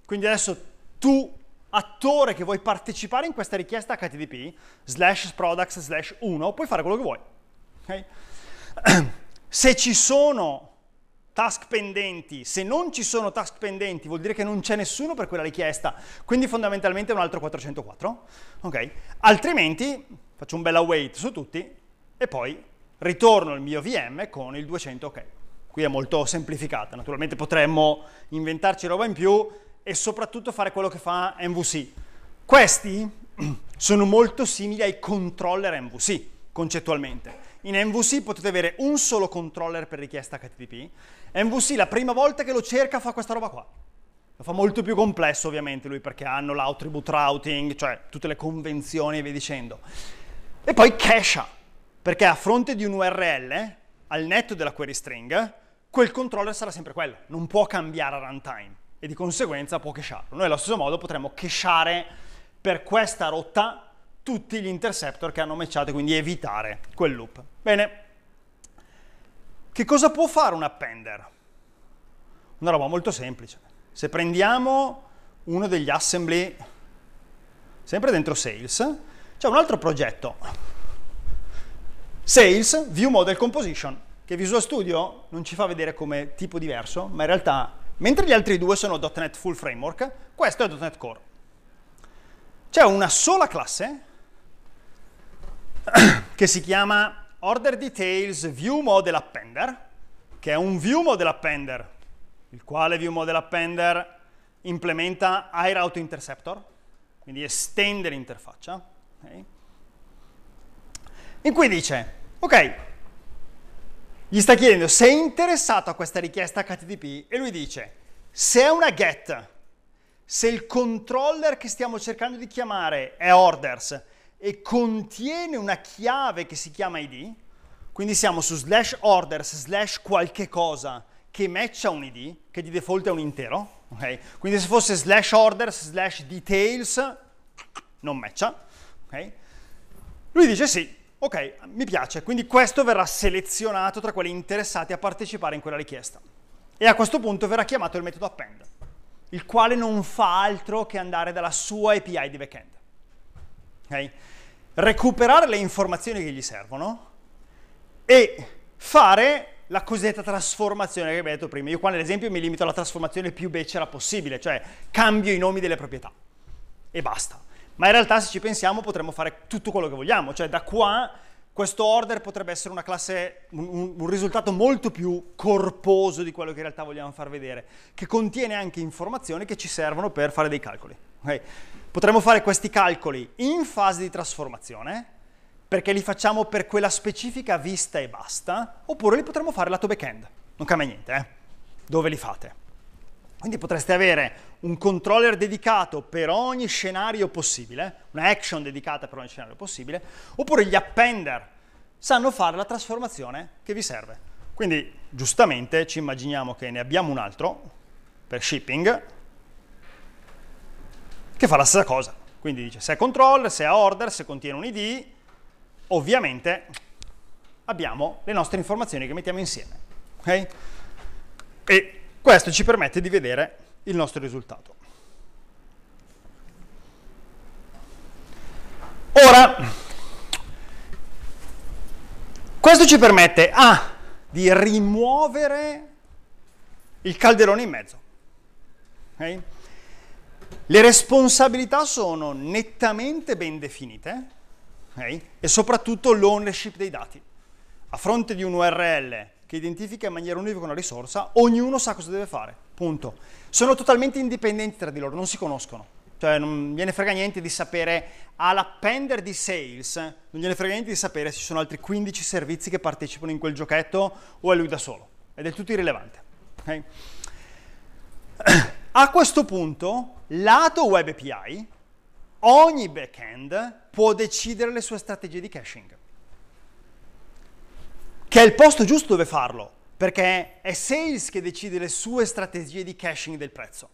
Quindi adesso tu, attore che vuoi partecipare in questa richiesta HTTP, slash products slash 1, puoi fare quello che vuoi. Okay? Se ci sono task pendenti, se non ci sono task pendenti vuol dire che non c'è nessuno per quella richiesta, quindi fondamentalmente è un altro 404, ok? Altrimenti faccio un bel await su tutti e poi ritorno il mio VM con il 200 ok. Qui è molto semplificata, naturalmente potremmo inventarci roba in più e soprattutto fare quello che fa MVC. Questi sono molto simili ai controller MVC concettualmente. In MVC potete avere un solo controller per richiesta HTTP. MVC la prima volta che lo cerca fa questa roba qua. Lo fa molto più complesso ovviamente lui perché hanno l'attribute routing, cioè tutte le convenzioni e via dicendo. E poi cache, perché a fronte di un URL, al netto della query string, quel controller sarà sempre quello, non può cambiare a runtime e di conseguenza può cachearlo. Noi allo stesso modo potremmo cacheare per questa rotta tutti gli interceptor che hanno matchato, quindi evitare quel loop. Bene, che cosa può fare un appender? Una roba molto semplice. Se prendiamo uno degli assembly, sempre dentro Sales, c'è un altro progetto. Sales View Model Composition, che Visual Studio non ci fa vedere come tipo diverso, ma in realtà, mentre gli altri due sono .NET Full Framework, questo è .NET Core. C'è una sola classe che si chiama Order Details View Model Appender, che è un View Model Appender, il quale View Model Appender implementa iRoute Interceptor, quindi estende l'interfaccia, okay? in cui dice, ok, gli sta chiedendo se è interessato a questa richiesta HTTP e lui dice, se è una GET, se il controller che stiamo cercando di chiamare è orders e contiene una chiave che si chiama id, quindi siamo su slash orders slash qualche cosa che matcha un id, che di default è un intero, okay? quindi se fosse slash orders slash details non matcha, okay? lui dice sì, ok, mi piace, quindi questo verrà selezionato tra quelli interessati a partecipare in quella richiesta. E a questo punto verrà chiamato il metodo append, il quale non fa altro che andare dalla sua API di backend. Okay? Recuperare le informazioni che gli servono e fare la cosiddetta trasformazione che abbiamo detto prima. Io qua nell'esempio mi limito alla trasformazione più becera possibile, cioè cambio i nomi delle proprietà e basta. Ma in realtà se ci pensiamo potremmo fare tutto quello che vogliamo, cioè da qua questo order potrebbe essere una classe, un, un, risultato molto più corposo di quello che in realtà vogliamo far vedere, che contiene anche informazioni che ci servono per fare dei calcoli. Okay? Potremmo fare questi calcoli in fase di trasformazione, perché li facciamo per quella specifica vista e basta, oppure li potremmo fare lato backend. Non cambia niente, eh? Dove li fate? Quindi potreste avere un controller dedicato per ogni scenario possibile, una action dedicata per ogni scenario possibile, oppure gli appender sanno fare la trasformazione che vi serve. Quindi giustamente ci immaginiamo che ne abbiamo un altro per shipping che fa la stessa cosa. Quindi dice se è control, se è order, se contiene un ID, ovviamente abbiamo le nostre informazioni che mettiamo insieme. Okay? E questo ci permette di vedere il nostro risultato. Ora, questo ci permette A di rimuovere il calderone in mezzo. Okay? Le responsabilità sono nettamente ben definite okay? e soprattutto l'ownership dei dati. A fronte di un URL che identifica in maniera univoca una risorsa, ognuno sa cosa deve fare, punto. Sono totalmente indipendenti tra di loro, non si conoscono. Cioè non gliene frega niente di sapere all'appender di sales, non gliene frega niente di sapere se ci sono altri 15 servizi che partecipano in quel giochetto o è lui da solo. È del tutto irrilevante. Okay? A questo punto, lato web API, ogni backend può decidere le sue strategie di caching. che è il posto giusto dove farlo, perché è sales che decide le sue strategie di caching del prezzo.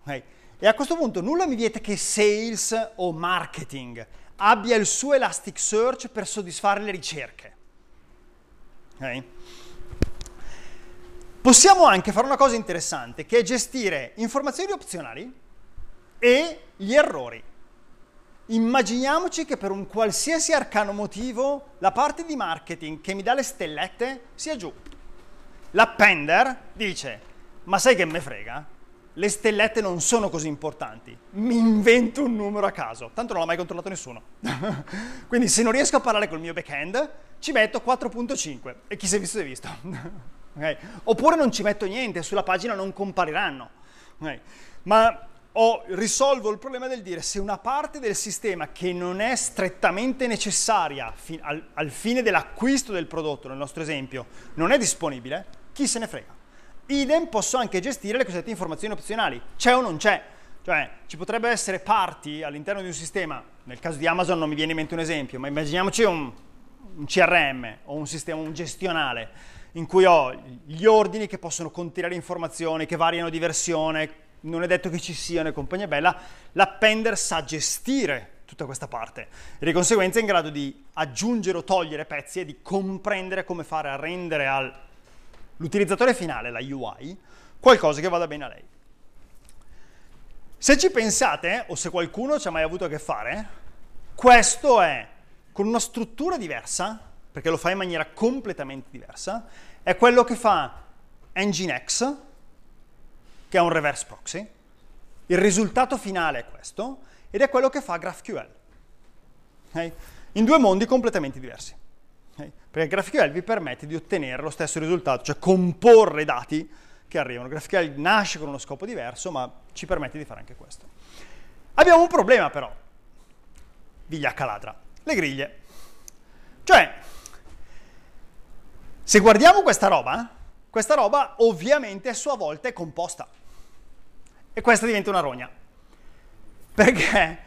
Okay? E a questo punto nulla mi vieta che sales o marketing abbia il suo Elasticsearch per soddisfare le ricerche. Okay? Possiamo anche fare una cosa interessante, che è gestire informazioni opzionali e gli errori. Immaginiamoci che per un qualsiasi arcano motivo la parte di marketing che mi dà le stellette sia giù. L'appender dice, ma sai che me frega? Le stellette non sono così importanti, mi invento un numero a caso, tanto non l'ha mai controllato nessuno. Quindi se non riesco a parlare col mio backend, ci metto 4.5 e chi si è visto si è visto. Okay? Oppure non ci metto niente, sulla pagina non compariranno. Okay? Ma ho, risolvo il problema del dire se una parte del sistema che non è strettamente necessaria fi, al, al fine dell'acquisto del prodotto, nel nostro esempio, non è disponibile, chi se ne frega. Idem posso anche gestire le cosiddette informazioni opzionali, c'è o non c'è. Cioè, ci potrebbero essere parti all'interno di un sistema, nel caso di Amazon non mi viene in mente un esempio, ma immaginiamoci un, un CRM o un sistema, un gestionale, in cui ho gli ordini che possono contenere informazioni, che variano di versione, non è detto che ci siano e compagnia bella, l'appender sa gestire tutta questa parte e di conseguenza è in grado di aggiungere o togliere pezzi e di comprendere come fare a rendere all'utilizzatore finale, la UI, qualcosa che vada bene a lei. Se ci pensate, o se qualcuno ci ha mai avuto a che fare, questo è con una struttura diversa, perché lo fa in maniera completamente diversa, è quello che fa Nginx, che è un reverse proxy. Il risultato finale è questo, ed è quello che fa GraphQL. Okay? In due mondi completamente diversi. Okay? Perché GraphQL vi permette di ottenere lo stesso risultato, cioè comporre dati che arrivano. GraphQL nasce con uno scopo diverso, ma ci permette di fare anche questo. Abbiamo un problema però, vigliacca ladra, le griglie. Cioè, se guardiamo questa roba, questa roba ovviamente a sua volta è composta. E questa diventa una rogna. Perché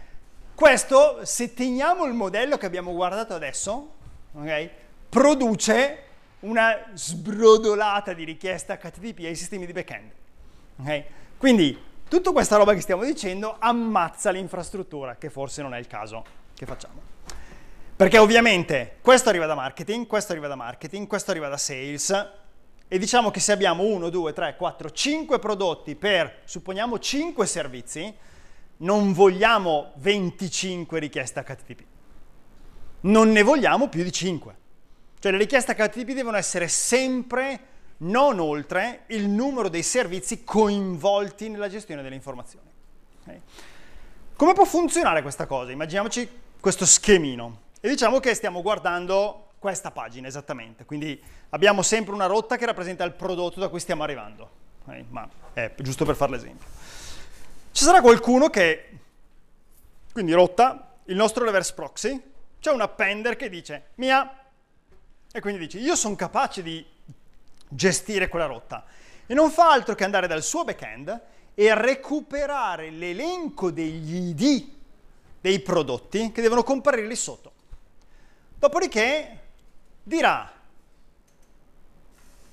questo, se teniamo il modello che abbiamo guardato adesso, okay, produce una sbrodolata di richiesta HTTP ai sistemi di backend. Okay? Quindi tutta questa roba che stiamo dicendo ammazza l'infrastruttura, che forse non è il caso che facciamo. Perché ovviamente questo arriva da marketing, questo arriva da marketing, questo arriva da sales e diciamo che se abbiamo 1, 2, 3, 4, 5 prodotti per, supponiamo, 5 servizi, non vogliamo 25 richieste HTTP. Non ne vogliamo più di 5. Cioè le richieste HTTP devono essere sempre non oltre il numero dei servizi coinvolti nella gestione delle informazioni. Okay? Come può funzionare questa cosa? Immaginiamoci questo schemino. E diciamo che stiamo guardando questa pagina esattamente, quindi abbiamo sempre una rotta che rappresenta il prodotto da cui stiamo arrivando, eh, ma è giusto per fare l'esempio. Ci sarà qualcuno che, quindi rotta, il nostro reverse proxy, c'è un appender che dice mia, e quindi dice io sono capace di gestire quella rotta, e non fa altro che andare dal suo backend e recuperare l'elenco degli ID dei prodotti che devono comparire lì sotto. Dopodiché dirà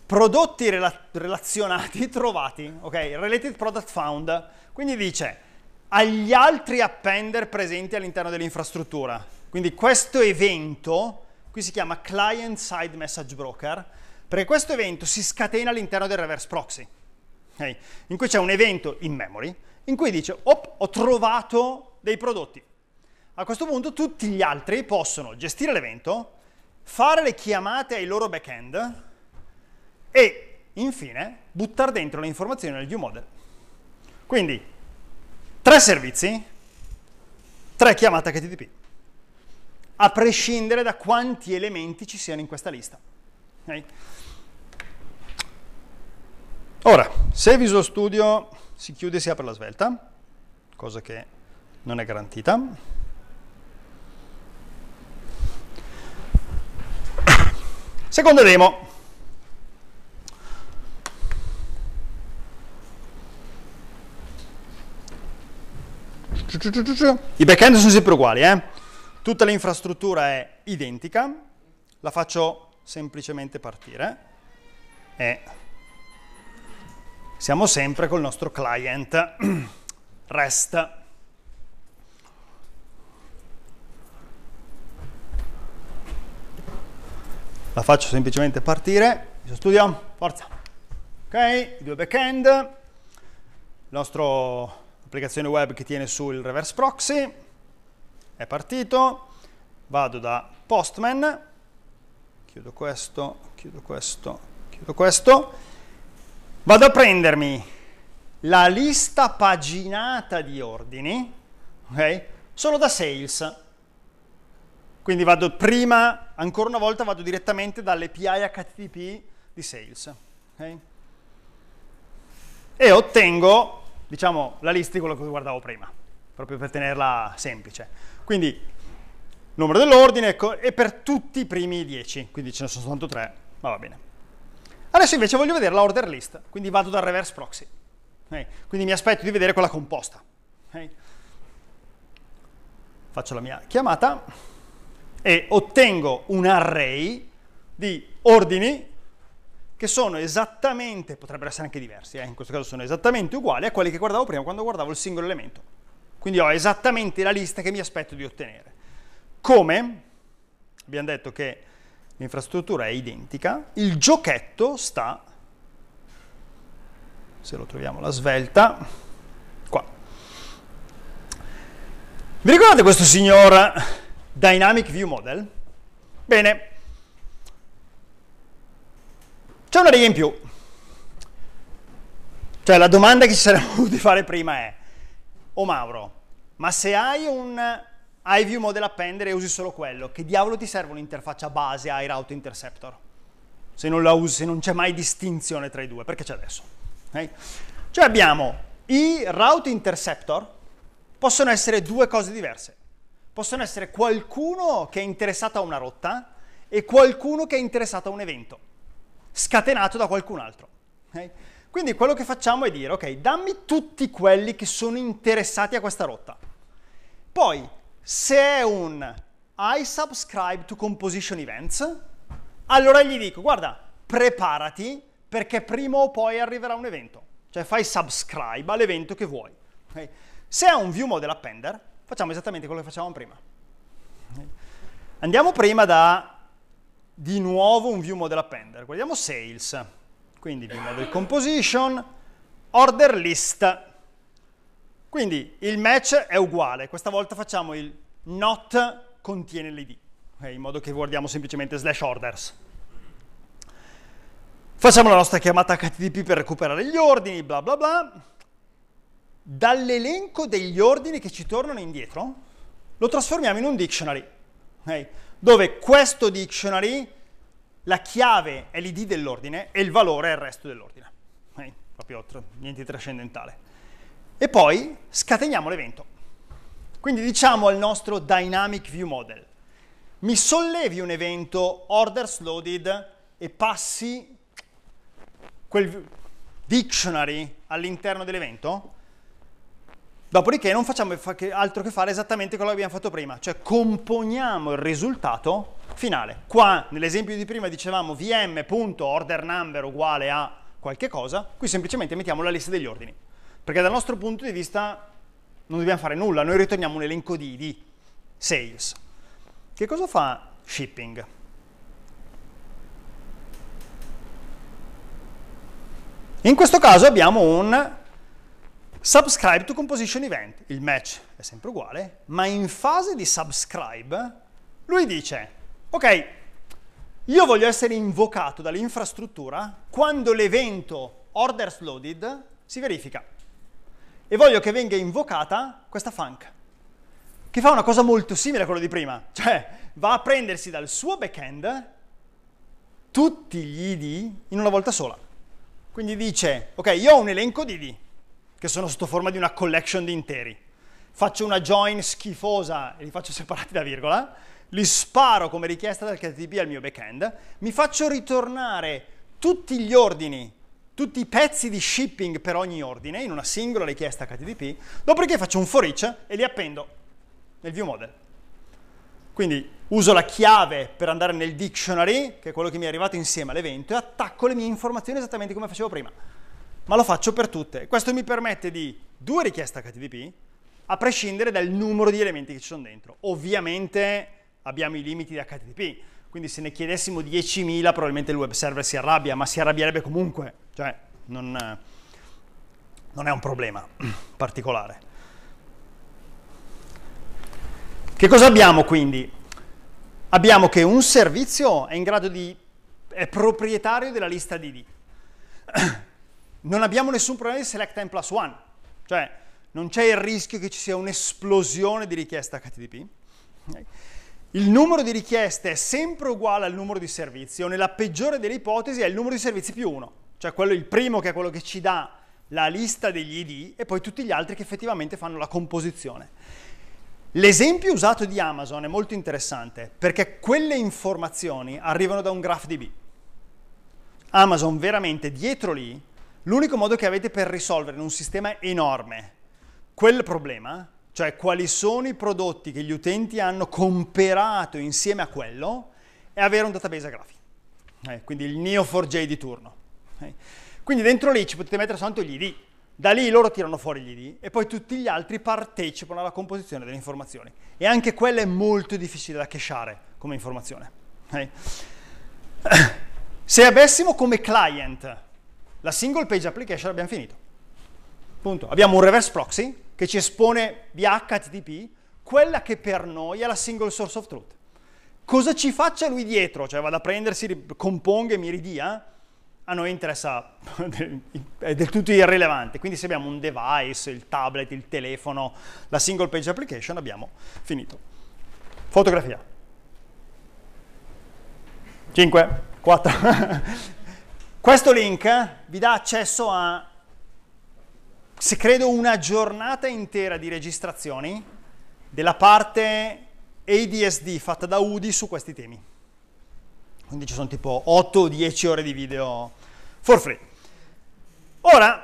prodotti rela- relazionati trovati, ok? Related product found. Quindi dice agli altri appender presenti all'interno dell'infrastruttura. Quindi questo evento, qui si chiama client side message broker, perché questo evento si scatena all'interno del reverse proxy, okay? in cui c'è un evento in memory, in cui dice, ho trovato dei prodotti. A questo punto tutti gli altri possono gestire l'evento, fare le chiamate ai loro backend e infine buttare dentro le informazioni nel view model. Quindi tre servizi, tre chiamate HTTP, a prescindere da quanti elementi ci siano in questa lista. Okay? Ora, se Visual Studio si chiude e si apre la svelta, cosa che non è garantita, Seconda demo. I backend sono sempre uguali, eh? tutta l'infrastruttura è identica, la faccio semplicemente partire e siamo sempre col nostro client REST. La faccio semplicemente partire, Studio, forza. Ok, due backend, la nostra applicazione web che tiene sul reverse proxy, è partito, vado da Postman, chiudo questo, chiudo questo, chiudo questo, vado a prendermi la lista paginata di ordini, ok? Solo da sales. Quindi vado prima, ancora una volta, vado direttamente dall'API HTTP di sales. Okay? E ottengo, diciamo, la lista di quello che guardavo prima, proprio per tenerla semplice. Quindi, numero dell'ordine ecco, e per tutti i primi 10, quindi ce ne sono soltanto 3, ma va bene. Adesso invece voglio vedere l'order list, quindi vado dal reverse proxy. Okay? Quindi mi aspetto di vedere quella composta. Okay? Faccio la mia chiamata e ottengo un array di ordini che sono esattamente, potrebbero essere anche diversi, eh? in questo caso sono esattamente uguali a quelli che guardavo prima quando guardavo il singolo elemento. Quindi ho esattamente la lista che mi aspetto di ottenere. Come? Abbiamo detto che l'infrastruttura è identica, il giochetto sta se lo troviamo la svelta, qua. Vi ricordate questo signor Dynamic View Model? Bene, c'è una riga in più. Cioè la domanda che ci saremmo dovuti fare prima è, oh Mauro, ma se hai un iView Model Appender e usi solo quello, che diavolo ti serve un'interfaccia base ai Route Interceptor? Se non la usi, se non c'è mai distinzione tra i due, perché c'è adesso? Okay? Cioè abbiamo i route interceptor, possono essere due cose diverse. Possono essere qualcuno che è interessato a una rotta e qualcuno che è interessato a un evento, scatenato da qualcun altro. Okay? Quindi quello che facciamo è dire, ok, dammi tutti quelli che sono interessati a questa rotta. Poi, se è un I subscribe to composition events, allora gli dico, guarda, preparati perché prima o poi arriverà un evento. Cioè fai subscribe all'evento che vuoi. Okay? Se è un view model appender, facciamo esattamente quello che facevamo prima. Andiamo prima da di nuovo un view model appender. Guardiamo sales. Quindi view model composition, order list. Quindi il match è uguale, questa volta facciamo il not contiene l'id, okay? in modo che guardiamo semplicemente slash orders. Facciamo la nostra chiamata HTTP per recuperare gli ordini, bla bla bla. Dall'elenco degli ordini che ci tornano indietro, lo trasformiamo in un dictionary, okay? dove questo dictionary, la chiave è l'id dell'ordine e il valore è il resto dell'ordine. Okay? Proprio tra, niente trascendentale. E poi scateniamo l'evento. Quindi diciamo al nostro Dynamic View Model, mi sollevi un evento orders loaded e passi quel dictionary all'interno dell'evento, dopodiché non facciamo altro che fare esattamente quello che abbiamo fatto prima, cioè componiamo il risultato finale. Qua nell'esempio di prima dicevamo vm.orderNumber uguale a qualche cosa, qui semplicemente mettiamo la lista degli ordini, perché dal nostro punto di vista non dobbiamo fare nulla, noi ritorniamo un elenco di, di sales. Che cosa fa shipping? In questo caso abbiamo un subscribe to composition event. Il match è sempre uguale, ma in fase di subscribe lui dice, ok, io voglio essere invocato dall'infrastruttura quando l'evento orders loaded si verifica e voglio che venga invocata questa funk che fa una cosa molto simile a quello di prima, cioè va a prendersi dal suo backend tutti gli ID in una volta sola. Quindi dice, ok, io ho un elenco di ID, che sono sotto forma di una collection di interi. Faccio una join schifosa e li faccio separati da virgola, li sparo come richiesta dal HTTP al mio backend, mi faccio ritornare tutti gli ordini, tutti i pezzi di shipping per ogni ordine in una singola richiesta HTTP, dopodiché faccio un for each e li appendo nel view model. Quindi uso la chiave per andare nel dictionary, che è quello che mi è arrivato insieme all'evento, e attacco le mie informazioni esattamente come facevo prima. Ma lo faccio per tutte. Questo mi permette di due richieste HTTP, a prescindere dal numero di elementi che ci sono dentro. Ovviamente abbiamo i limiti di HTTP, quindi se ne chiedessimo 10.000 probabilmente il web server si arrabbia, ma si arrabbierebbe comunque, cioè non, non è un problema particolare. Che cosa abbiamo quindi? Abbiamo che un servizio è in grado di... è proprietario della lista di ID. Non abbiamo nessun problema di select n plus 1, cioè non c'è il rischio che ci sia un'esplosione di richieste HTTP. Il numero di richieste è sempre uguale al numero di servizi, o nella peggiore delle ipotesi è il numero di servizi più uno, cioè quello il primo che è quello che ci dà la lista degli ID e poi tutti gli altri che effettivamente fanno la composizione. L'esempio usato di Amazon è molto interessante perché quelle informazioni arrivano da un GraphDB. Amazon veramente dietro lì, l'unico modo che avete per risolvere in un sistema enorme quel problema, cioè quali sono i prodotti che gli utenti hanno comperato insieme a quello, è avere un database a. Eh, quindi il Neo4j di turno. Eh. Quindi dentro lì ci potete mettere soltanto gli ID da lì loro tirano fuori gli ID e poi tutti gli altri partecipano alla composizione delle informazioni. E anche quella è molto difficile da cachare come informazione. Okay? Se avessimo come client la single page application abbiamo finito. Punto. Abbiamo un reverse proxy che ci espone via HTTP quella che per noi è la single source of truth. Cosa ci faccia lui dietro? Cioè vado a prendersi, componga e mi ridia? a noi interessa, è del tutto irrilevante. Quindi se abbiamo un device, il tablet, il telefono, la single page application, abbiamo finito. Fotografia. 5, 4. Questo link vi dà accesso a, se credo, una giornata intera di registrazioni della parte ADSD fatta da UDI su questi temi. Quindi ci sono tipo 8 o 10 ore di video for free. Ora,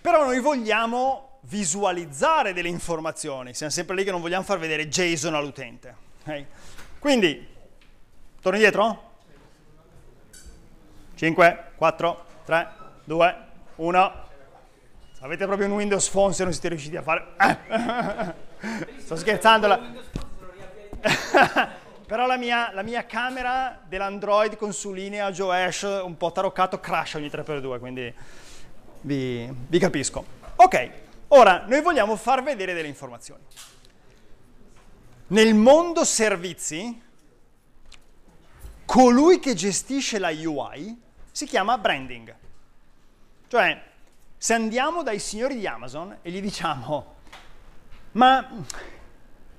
però noi vogliamo visualizzare delle informazioni, siamo sempre lì che non vogliamo far vedere JSON all'utente. Okay? Quindi, torni dietro? 5, 4, 3, 2, 1. Avete proprio un Windows Phone se non siete riusciti a fare... Sto scherzando. Però la mia, la mia camera dell'Android con su linea Joe Ash un po' taroccato crash ogni 3x2, quindi vi, vi capisco. Ok, ora noi vogliamo far vedere delle informazioni. Nel mondo servizi, colui che gestisce la UI si chiama branding. Cioè, se andiamo dai signori di Amazon e gli diciamo, ma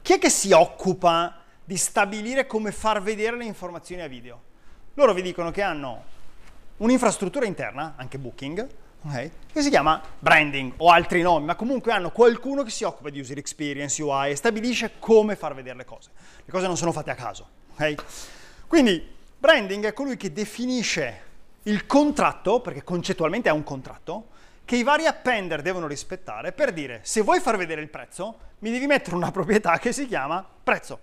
chi è che si occupa di stabilire come far vedere le informazioni a video. Loro vi dicono che hanno un'infrastruttura interna, anche Booking, okay, che si chiama branding o altri nomi, ma comunque hanno qualcuno che si occupa di user experience, UI e stabilisce come far vedere le cose. Le cose non sono fatte a caso. Okay? Quindi branding è colui che definisce il contratto, perché concettualmente è un contratto, che i vari appender devono rispettare per dire se vuoi far vedere il prezzo, mi devi mettere una proprietà che si chiama prezzo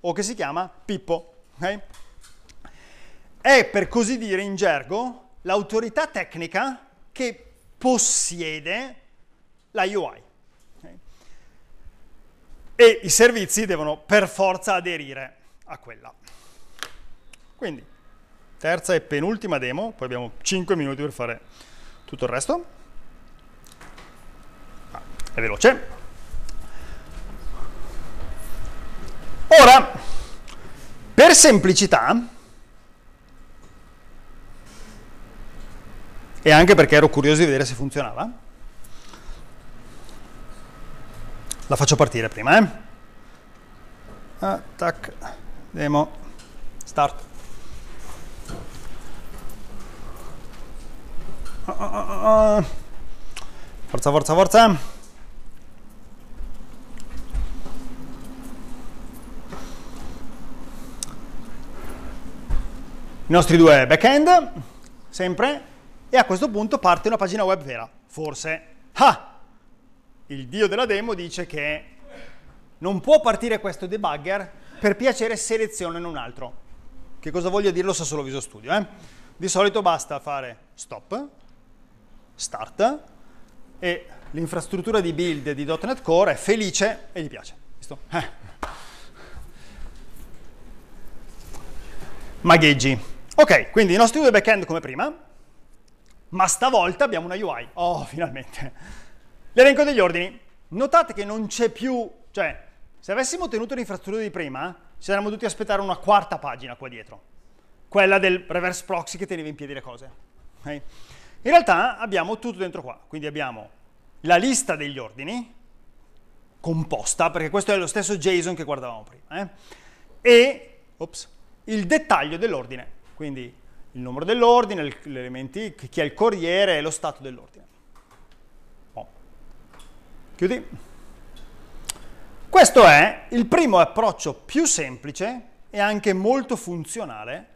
o che si chiama Pippo. Okay? È per così dire in gergo l'autorità tecnica che possiede la UI. E i servizi devono per forza aderire a quella. Quindi, terza e penultima demo, poi abbiamo 5 minuti per fare tutto il resto. Ah, è veloce. Ora, per semplicità, e anche perché ero curioso di vedere se funzionava, la faccio partire prima, eh? Attack, demo, start. Forza, forza, forza. i nostri due backend, sempre, e a questo punto parte una pagina web vera. Forse, ah, il dio della demo dice che non può partire questo debugger per piacere selezionano un altro. Che cosa voglio dire lo sa solo Visual Studio. Eh? Di solito basta fare stop, start e l'infrastruttura di build di .NET Core è felice e gli piace. Visto? Eh. Magheggi. Ok, quindi i nostri due backend come prima, ma stavolta abbiamo una UI. Oh, finalmente. L'elenco degli ordini. Notate che non c'è più, cioè, se avessimo tenuto l'infrastruttura di prima, ci saremmo dovuti aspettare una quarta pagina qua dietro, quella del reverse proxy che teneva in piedi le cose. Okay? In realtà abbiamo tutto dentro qua, quindi abbiamo la lista degli ordini, composta, perché questo è lo stesso JSON che guardavamo prima, eh? e ops, il dettaglio dell'ordine, quindi il numero dell'ordine, gli elementi, chi è il corriere e lo stato dell'ordine. Oh. Chiudi. Questo è il primo approccio più semplice e anche molto funzionale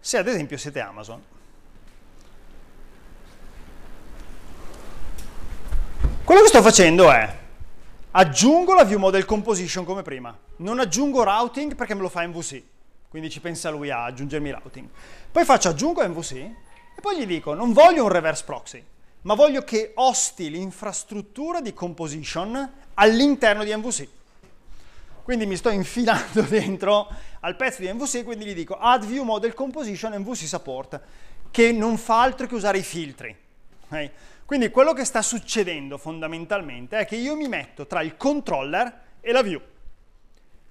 se ad esempio siete Amazon. Quello che sto facendo è aggiungo la view model composition come prima, non aggiungo routing perché me lo fa MVC, quindi ci pensa lui a aggiungermi routing. Poi faccio aggiungo MVC e poi gli dico non voglio un reverse proxy, ma voglio che osti l'infrastruttura di composition all'interno di MVC. Quindi mi sto infilando dentro al pezzo di MVC, quindi gli dico add view model composition MVC support, che non fa altro che usare i filtri. Okay? Quindi quello che sta succedendo fondamentalmente è che io mi metto tra il controller e la view.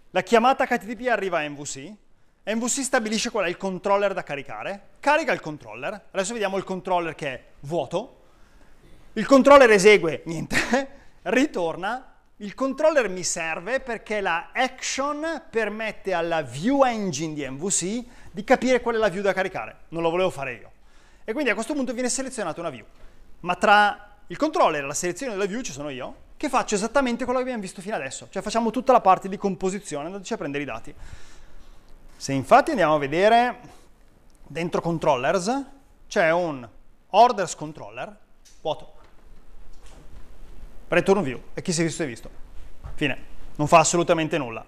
La chiamata HTTP arriva a MVC, MVC stabilisce qual è il controller da caricare, carica il controller, adesso vediamo il controller che è vuoto, il controller esegue niente, ritorna, il controller mi serve perché la action permette alla view engine di MVC di capire qual è la view da caricare, non lo volevo fare io. E quindi a questo punto viene selezionata una view ma tra il controller e la selezione della view ci sono io, che faccio esattamente quello che abbiamo visto fino adesso, cioè facciamo tutta la parte di composizione andandoci a prendere i dati. Se infatti andiamo a vedere dentro controllers, c'è un orders controller vuoto. Return view, e chi si è visto è visto. Fine, non fa assolutamente nulla.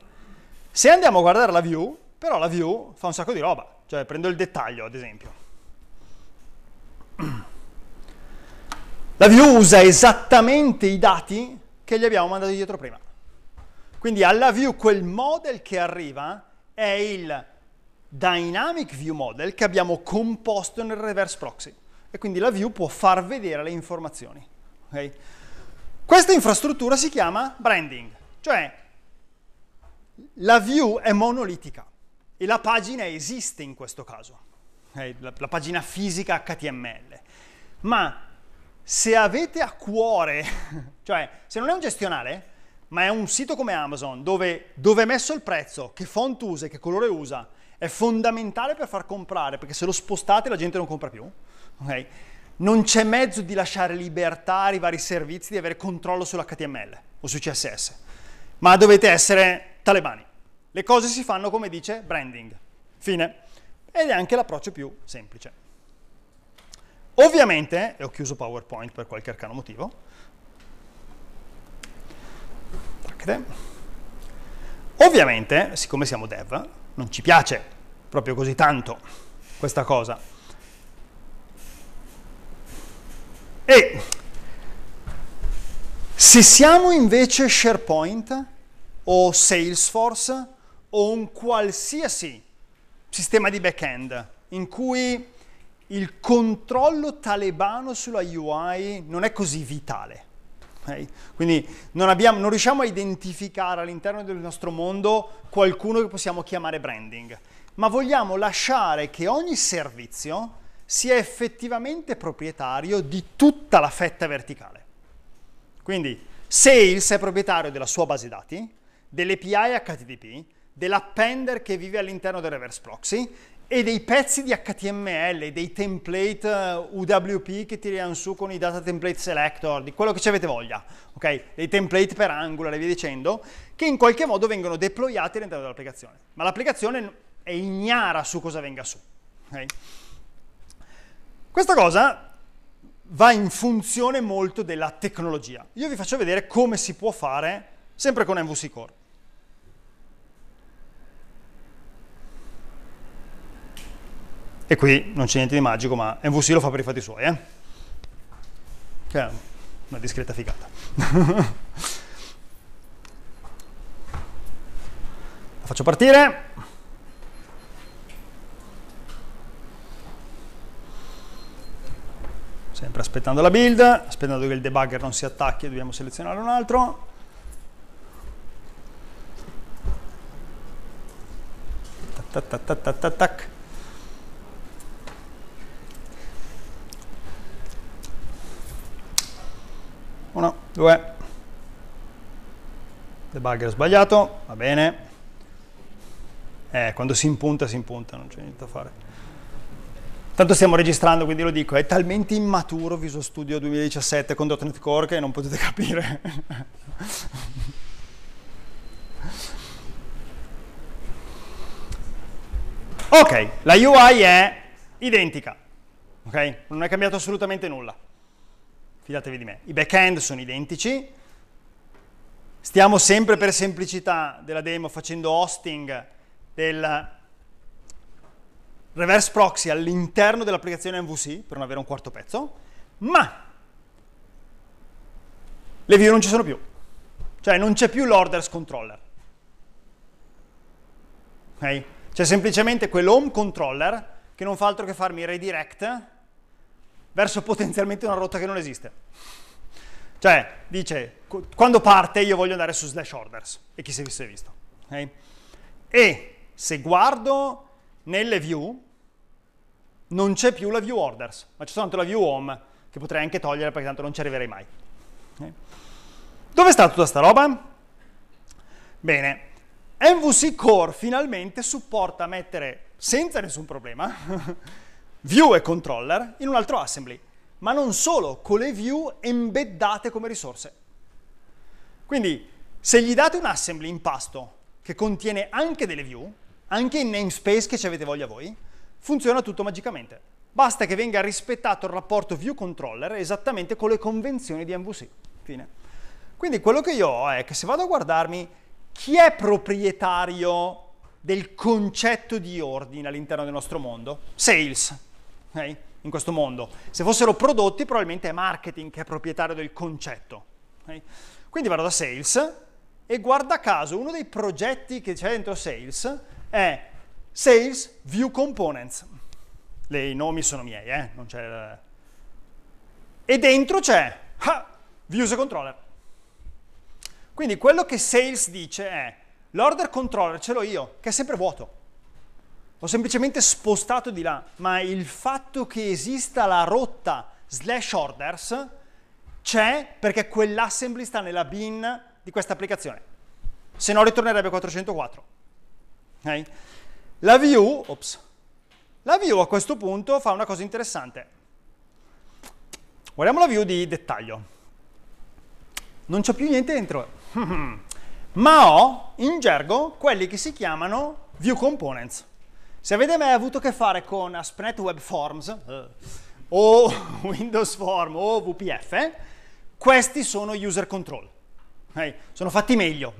Se andiamo a guardare la view, però la view fa un sacco di roba, cioè prendo il dettaglio ad esempio. La view usa esattamente i dati che gli abbiamo mandato dietro prima. Quindi alla view quel model che arriva è il dynamic view model che abbiamo composto nel reverse proxy e quindi la view può far vedere le informazioni. Okay? Questa infrastruttura si chiama branding, cioè la view è monolitica e la pagina esiste in questo caso, okay? la, la pagina fisica HTML, ma se avete a cuore, cioè se non è un gestionale, ma è un sito come Amazon dove, dove è messo il prezzo, che font usa e che colore usa, è fondamentale per far comprare, perché se lo spostate la gente non compra più, okay? non c'è mezzo di lasciare libertà ai vari servizi di avere controllo sull'HTML o su CSS, ma dovete essere talebani. Le cose si fanno come dice branding. Fine. Ed è anche l'approccio più semplice. Ovviamente, e ho chiuso PowerPoint per qualche arcano motivo, ovviamente, siccome siamo dev, non ci piace proprio così tanto questa cosa. E se siamo invece SharePoint o Salesforce o un qualsiasi sistema di back-end in cui il controllo talebano sulla UI non è così vitale. Okay? Quindi non, abbiamo, non riusciamo a identificare all'interno del nostro mondo qualcuno che possiamo chiamare branding, ma vogliamo lasciare che ogni servizio sia effettivamente proprietario di tutta la fetta verticale. Quindi Sales è proprietario della sua base dati, dell'API HTTP, dell'appender che vive all'interno del reverse proxy e dei pezzi di HTML, dei template eh, UWP che tiriamo su con i data template selector, di quello che ci avete voglia, ok? Dei template per Angular e via dicendo, che in qualche modo vengono deployati all'interno dell'applicazione. Ma l'applicazione è ignara su cosa venga su. Okay? Questa cosa va in funzione molto della tecnologia. Io vi faccio vedere come si può fare sempre con MVC Core. E qui non c'è niente di magico, ma MVC lo fa per i fatti suoi, eh? Che è una discreta figata. la faccio partire. Sempre aspettando la build, aspettando che il debugger non si attacchi dobbiamo selezionare un altro. Tac, tac, tac, tac, tac, tac. Uno, due. Debugger sbagliato, va bene. Eh, quando si impunta, si impunta, non c'è niente da fare. Tanto stiamo registrando, quindi lo dico, è talmente immaturo Visual Studio 2017 con .NET Core che non potete capire. Ok, la UI è identica, ok? Non è cambiato assolutamente nulla. Fidatevi di me. I backend sono identici. Stiamo sempre per semplicità della demo facendo hosting del reverse proxy all'interno dell'applicazione MVC per non avere un quarto pezzo, ma le view non ci sono più. Cioè non c'è più l'orders controller. Ok? C'è semplicemente quell'home controller che non fa altro che farmi redirect verso potenzialmente una rotta che non esiste. Cioè, dice, quando parte io voglio andare su slash orders, e chi si è visto. Okay? E se guardo nelle view, non c'è più la view orders, ma c'è soltanto la view home, che potrei anche togliere perché tanto non ci arriverei mai. Okay? Dove sta tutta sta roba? Bene, MVC Core finalmente supporta mettere senza nessun problema view e controller in un altro assembly, ma non solo, con le view embeddate come risorse. Quindi se gli date un assembly in pasto che contiene anche delle view, anche in namespace che ci avete voglia voi, funziona tutto magicamente. Basta che venga rispettato il rapporto view controller esattamente con le convenzioni di MVC. Fine. Quindi quello che io ho è che se vado a guardarmi chi è proprietario del concetto di ordine all'interno del nostro mondo? Sales, okay? in questo mondo. Se fossero prodotti, probabilmente è marketing che è proprietario del concetto. Okay? Quindi vado da sales e guarda caso uno dei progetti che c'è dentro sales è Sales View Components. Le, I nomi sono miei, eh? Non c'è... E dentro c'è ah, Views Controller. Quindi quello che sales dice è l'order controller ce l'ho io, che è sempre vuoto. Ho semplicemente spostato di là, ma il fatto che esista la rotta slash orders c'è perché quell'assembly sta nella bin di questa applicazione. Se no ritornerebbe 404. Okay? La view, ops, la view a questo punto fa una cosa interessante. Guardiamo la view di dettaglio. Non c'è più niente dentro. Ma ho in gergo quelli che si chiamano view components. Se avete mai avuto a che fare con ASP.NET Web Forms uh, o Windows Form o VPF, questi sono user control. Okay? Sono fatti meglio,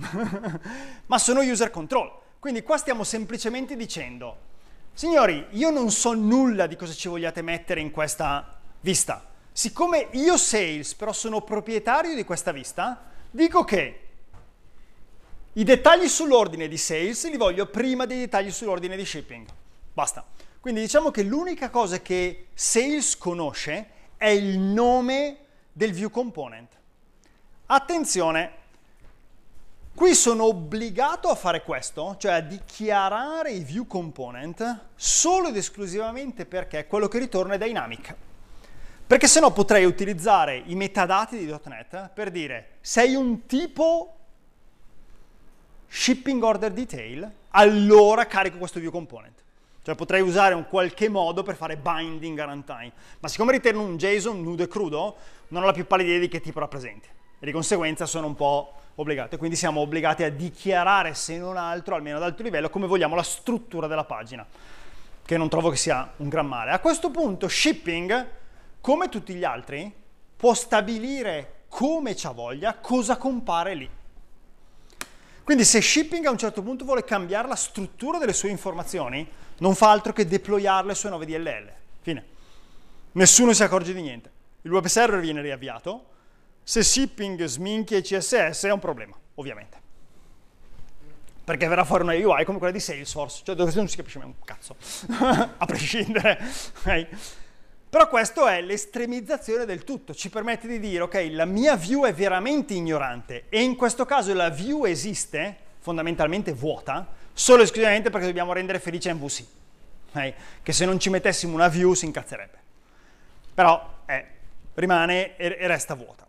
ma sono user control. Quindi qua stiamo semplicemente dicendo, signori, io non so nulla di cosa ci vogliate mettere in questa vista. Siccome io sales però sono proprietario di questa vista, dico che i dettagli sull'ordine di sales li voglio prima dei dettagli sull'ordine di shipping. Basta. Quindi diciamo che l'unica cosa che sales conosce è il nome del view component. Attenzione, qui sono obbligato a fare questo, cioè a dichiarare i view component solo ed esclusivamente perché quello che ritorna è dynamic. Perché se no potrei utilizzare i metadati di .NET per dire sei un tipo shipping order detail, allora carico questo view component. Cioè potrei usare un qualche modo per fare binding a runtime. Ma siccome ritengo un JSON nudo e crudo, non ho la più pallida idea di che tipo rappresenti. E di conseguenza sono un po' obbligato. E quindi siamo obbligati a dichiarare, se non altro, almeno ad alto livello, come vogliamo la struttura della pagina. Che non trovo che sia un gran male. A questo punto shipping come tutti gli altri, può stabilire come c'ha voglia cosa compare lì. Quindi se shipping a un certo punto vuole cambiare la struttura delle sue informazioni, non fa altro che deployarle su nuove DLL. Fine. Nessuno si accorge di niente. Il web server viene riavviato. Se shipping sminchia i CSS è un problema, ovviamente. Perché verrà fuori una UI come quella di Salesforce, cioè dove non si capisce mai un cazzo, a prescindere. Okay? Però questo è l'estremizzazione del tutto, ci permette di dire, ok, la mia view è veramente ignorante e in questo caso la view esiste, fondamentalmente vuota, solo e esclusivamente perché dobbiamo rendere felice MVC, okay? che se non ci mettessimo una view si incazzerebbe. Però eh, rimane e, e resta vuota.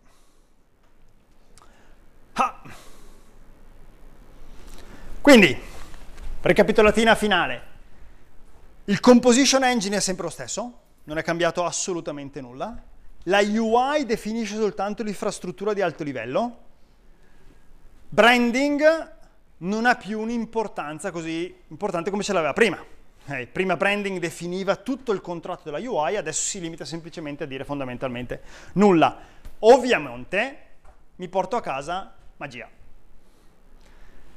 Ah. Quindi, ricapitolatina finale. Il composition engine è sempre lo stesso, non è cambiato assolutamente nulla. La UI definisce soltanto l'infrastruttura di alto livello. Branding non ha più un'importanza così importante come ce l'aveva prima. Eh, prima branding definiva tutto il contratto della UI, adesso si limita semplicemente a dire fondamentalmente nulla. Ovviamente mi porto a casa magia.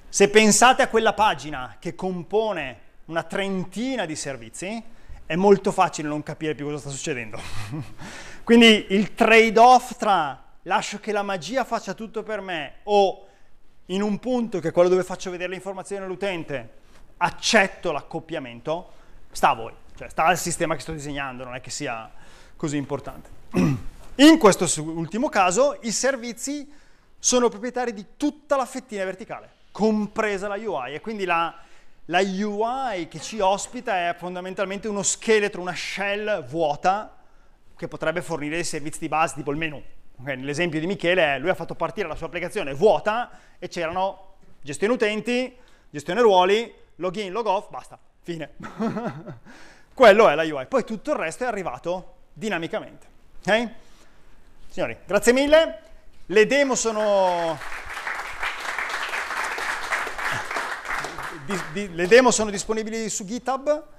Se pensate a quella pagina che compone una trentina di servizi, è molto facile non capire più cosa sta succedendo. Quindi il trade-off tra lascio che la magia faccia tutto per me o in un punto che è quello dove faccio vedere le informazioni all'utente, accetto l'accoppiamento, sta a voi, cioè sta al sistema che sto disegnando, non è che sia così importante. In questo ultimo caso i servizi sono proprietari di tutta la fettina verticale, compresa la UI, e quindi la, la UI che ci ospita è fondamentalmente uno scheletro, una shell vuota che potrebbe fornire dei servizi di base tipo il menu. Okay, nell'esempio di Michele, lui ha fatto partire la sua applicazione vuota e c'erano gestione utenti, gestione ruoli, login, log off, basta, fine. Quello è la UI. Poi tutto il resto è arrivato dinamicamente. Okay? Signori, grazie mille. Le demo sono di, le demo sono disponibili su GitHub